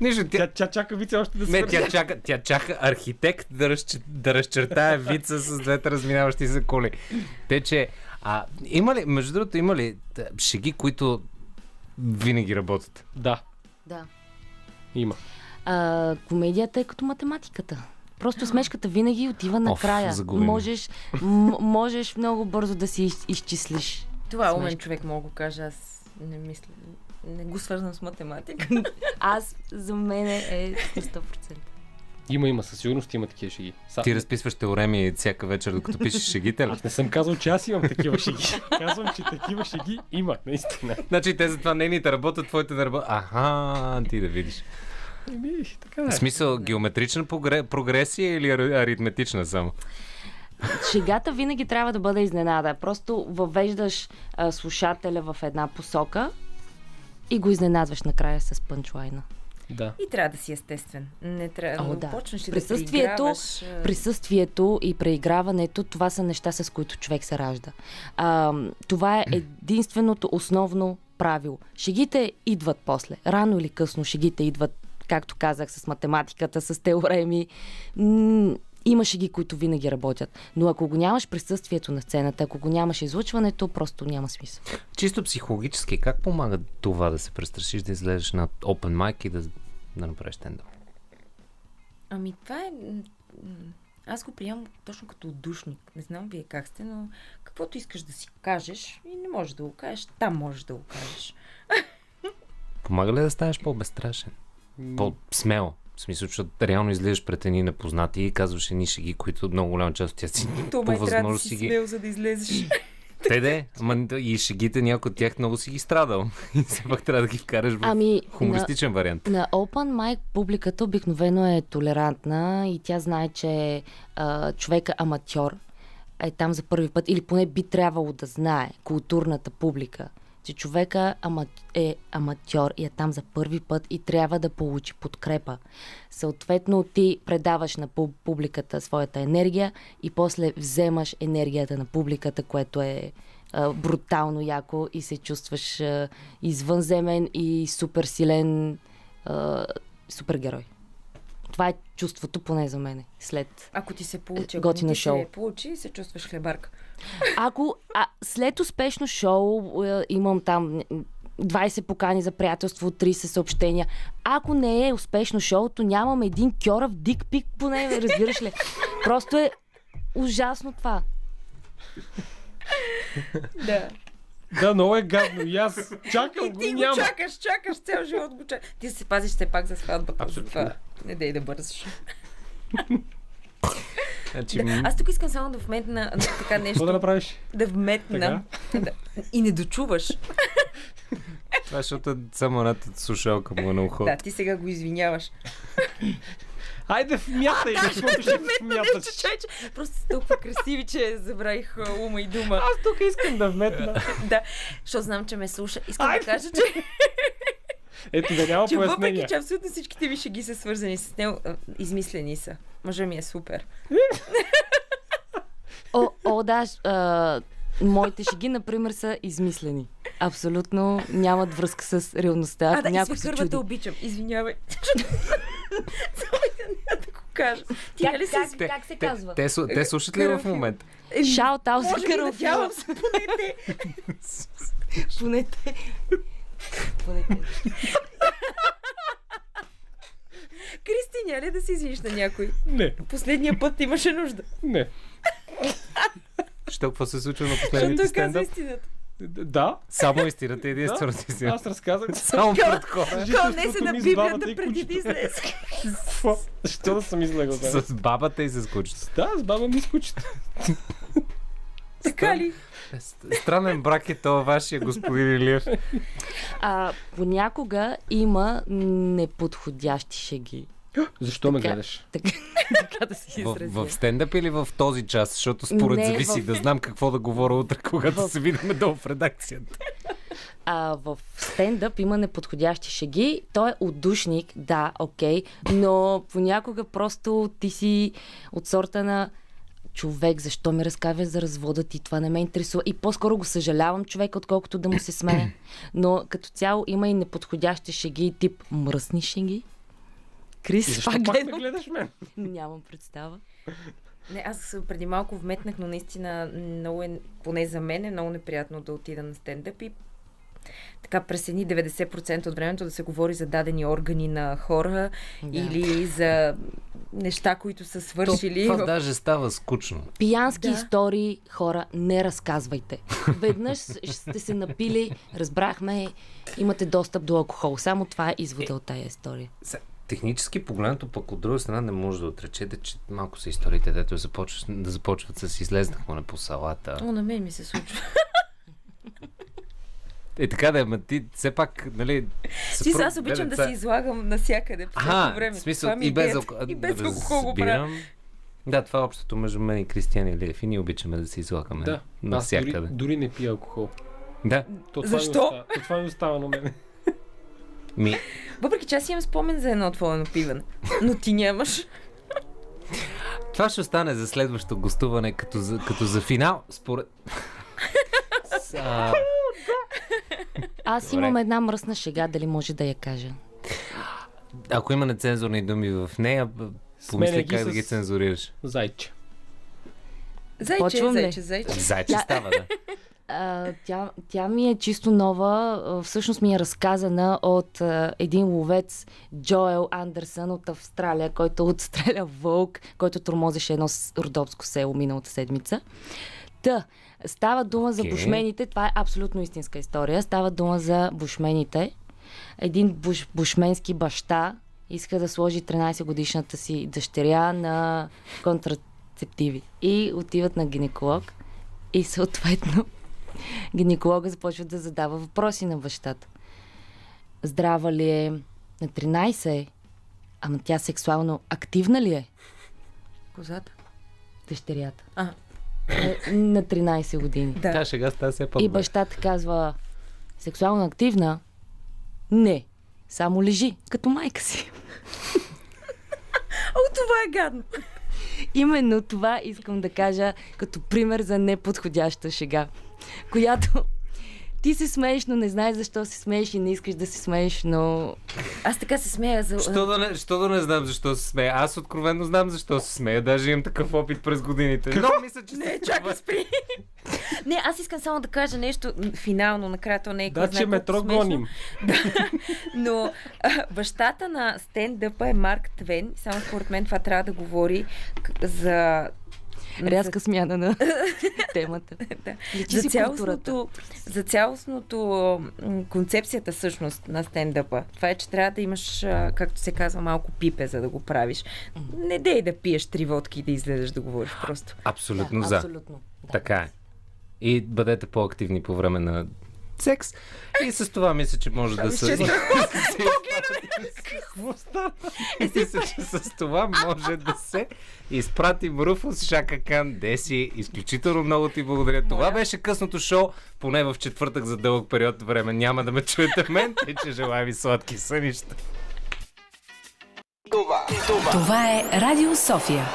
Нищо, тя, Тя, тя чака вице още да се не, тя чака, тя чака архитект да, разче, да разчертае вица с двете разминаващи се коли. Те, че... А, има ли, между другото, има ли шеги, които винаги работят? Да, Да. има. А, комедията е като математиката. Просто смешката винаги отива накрая. загубим. можеш, м- можеш много бързо да си из- изчислиш. Това е умен човек, мога го кажа. Аз не мисля. Не го свързвам с математика. Аз за мен е на 100%. Има, има, със сигурност има такива шеги. Са, Ти разписваш теореми всяка вечер, докато пишеш шегите? Аз не съм казал, че аз имам такива шеги. Казвам, че такива шеги има, наистина. Значи те затова нейните работят, твоите не работят. Аха, ти да видиш. Еми, така В е. смисъл, геометрична прогре- прогресия или ар- аритметична само? Шегата винаги трябва да бъде изненада. Просто въвеждаш а, слушателя в една посока и го изненадваш накрая с пънчлайна. Да. И трябва да си естествен. Не трябва О, да почнеш и Присъствието, да а, присъствието и преиграването, това са неща, с които човек се ражда. А, това е единственото основно правило. Шегите идват после. Рано или късно шегите идват, както казах, с математиката, с теореми. М- има шеги, които винаги работят. Но ако го нямаш присъствието на сцената, ако го нямаш излъчването, просто няма смисъл. Чисто психологически, как помага това да се престрашиш да излезеш на open mic и да, да направиш стендъп? Ами това е... Аз го приемам точно като отдушник. Не знам вие как сте, но каквото искаш да си кажеш и не можеш да го кажеш, там можеш да го кажеш. Помага ли да станеш по-безстрашен? По-смел? В смисъл, защото реално излизаш пред едни непознати и казваш едни шеги, които много голяма част от тях си То по възможност си ги... смел, за да излезеш. Те де, ама и шегите някой от тях много си ги страдал. И все пак трябва да ги вкараш в Ами, на, хумористичен вариант. на Open Mic публиката обикновено е толерантна и тя знае, че а, човека аматьор е там за първи път, или поне би трябвало да знае културната публика, че човека е аматьор и е там за първи път и трябва да получи подкрепа. Съответно, ти предаваш на пуб- публиката своята енергия и после вземаш енергията на публиката, което е а, брутално яко и се чувстваш а, извънземен и супер силен а, супергерой. Това е чувството поне за мене. След. Ако ти се получи, готино ти шоу. се получи, се чувстваш хлебарка. Ако а, след успешно шоу е, имам там м, 20 покани за приятелство, 30 съобщения. Ако не е успешно шоуто, нямам един кьорав дик пик, поне разбираш ли. Просто е ужасно това. Да. Да, много е гадно. И аз чакам И го ти го няма. чакаш, чакаш, цял живот го чакаш. Ти се пазиш все пак за сватбата. Абсолютно. Затова не дей да бързаш. Значи, Да. Аз тук искам само да вметна на така Какво да нещо. направиш? Да вметна. Да. И не дочуваш. това е, защото само едната слушалка му е на ухото. Да, ти сега го извиняваш. Айде, вмятай, защото ще Нещо, вмяташ. чай, че просто сте толкова красиви, че забравих ума и дума. Аз тук искам да вметна. Да, защото знам, че ме слуша. Искам да кажа, че, Ето да няма че въпреки, пояснения. че абсолютно всичките ми шеги са свързани с него, измислени са. Мъжа ми е супер. О, о да, ш- а, моите шеги, например, са измислени. Абсолютно нямат връзка с реалността. А, Ако да, и някой се чуди. обичам. Извинявай. Само да го кажа. Ти Как, нали си... как, как се казва? Те, слу- те слушат ли в момента? Еми, Шаут аут за Може би, надявам се, поне те. Поне те. Поне те. Кристи, няма ли да се извиниш на някой? Не, Последния път имаше нужда. не. Що какво се случва на Защото последните той каза истината. Да, Само истината е единствената истина. аз разказах. Само пред хора. Той не се на Библията и преди да излезе. Защо да съм излегал? С бабата и с кучето. Да, с баба ми с кучето. Така ли? Странен брак е това вашия господин Илиев. А, понякога има неподходящи шеги. Защо ме Така. гледаш? Така, така да се В, изразя. в стендъп или в този час? Защото според Не, зависи в- да знам какво да говоря утре, когато В- се видим долу в редакцията. А, в стендъп има неподходящи шеги. Той е отдушник, да, окей, но понякога просто ти си от сорта на човек, защо ми разказваш за развода ти, това не ме интересува. И по-скоро го съжалявам човека, отколкото да му се смея. Но като цяло има и неподходящи шеги, тип мръсни шеги. И Крис, защо пак пак ме гледам. гледаш мен? Нямам представа. Не, аз преди малко вметнах, но наистина много е, поне за мен е много неприятно да отида на стендъп и така през едни 90% от времето да се говори за дадени органи на хора Да. или за неща, които са свършили. Това в- даже става скучно. Пиянски Да. истории, хора, не разказвайте. Веднъж сте се напили, разбрахме, имате достъп до алкохол. Само това е извода от тая история. Технически погледнато, пък от друга страна не може да отречете, че малко са историите, дето започват, да започват с излезнахме на по салата. О, на мен ми се случва. Е така да е, ма ти все пак, нали... Ти съпруг- аз обичам да деца- се излагам навсякъде по Ага, време. в смисъл и е без, алко... и без алкохол го правя. Да, това е общото между мен и Кристиан Илиев. И ние обичаме да се излагаме Да, аз дори, навсякъде. дори не пия алкохол. Да. То това Защо? Ми остава, то това ми остава на мен. Ми, Въпреки че аз имам спомен за едно твое напиване. Но ти нямаш. това ще остане за следващото гостуване като за, като за финал, според... Аз Добре. имам една мръсна шега, дали може да я кажа. ако има нецензурни думи в нея, помисли как да с- ги цензурираш. Зайче. Зайче, Почвам ли? зайче, зайче. Зайче става, да. А, тя, тя ми е чисто нова. Всъщност ми е разказана от а, един ловец Джоел Андерсън от Австралия, който отстреля вълк, който тормозеше едно родопско село миналата седмица. Та, става дума за Окей. бушмените. Това е абсолютно истинска история. Става дума за бушмените. Един буш, бушменски баща иска да сложи 13 годишната си дъщеря на контрацептиви. И отиват на гинеколог. И съответно гинеколога започва да задава въпроси на бащата. Здрава ли е? На 13 е. Ама тя сексуално активна ли е? Козата. Дъщерята. А. Е, На 13 години. Да. Тя шега става все И по-добре. бащата казва, сексуално активна? Не. Само лежи, като майка си. О, това е гадно. Именно това искам да кажа като пример за неподходяща шега, която ти се смееш, но не знаеш защо се смееш и не искаш да се смееш, но Аз така се смея за... Що да, не, що да не знам защо се смея? Аз откровенно знам защо се смея. Даже имам такъв опит през годините. Но мисля, че Не, се чакай, спри. не, аз искам само да кажа нещо финално, накрая то не е Да, знае че метро смешно. гоним. Но а, бащата на стендъпа е Марк Твен. Само според мен това трябва да говори за... рязка смяна на темата. Да. За цялостното, за цялостното концепцията всъщност на стендъпа. Това е, че трябва да имаш, както се казва, малко пипе, за да го правиш. Не дей да пиеш три водки и да излезеш да говориш просто. Абсолютно Да, за. Абсолютно. Да. Така е. И бъдете по-активни по време на секс. И с това мисля, че може да се... Какво стана? Мисля, че с това може да се изпратим Руфус Шакакан Деси. Изключително много ти благодаря. Това беше късното шоу, поне в четвъртък за дълъг период време. Няма да ме чуете мен, и че желая ви сладки сънища. Това е Радио София.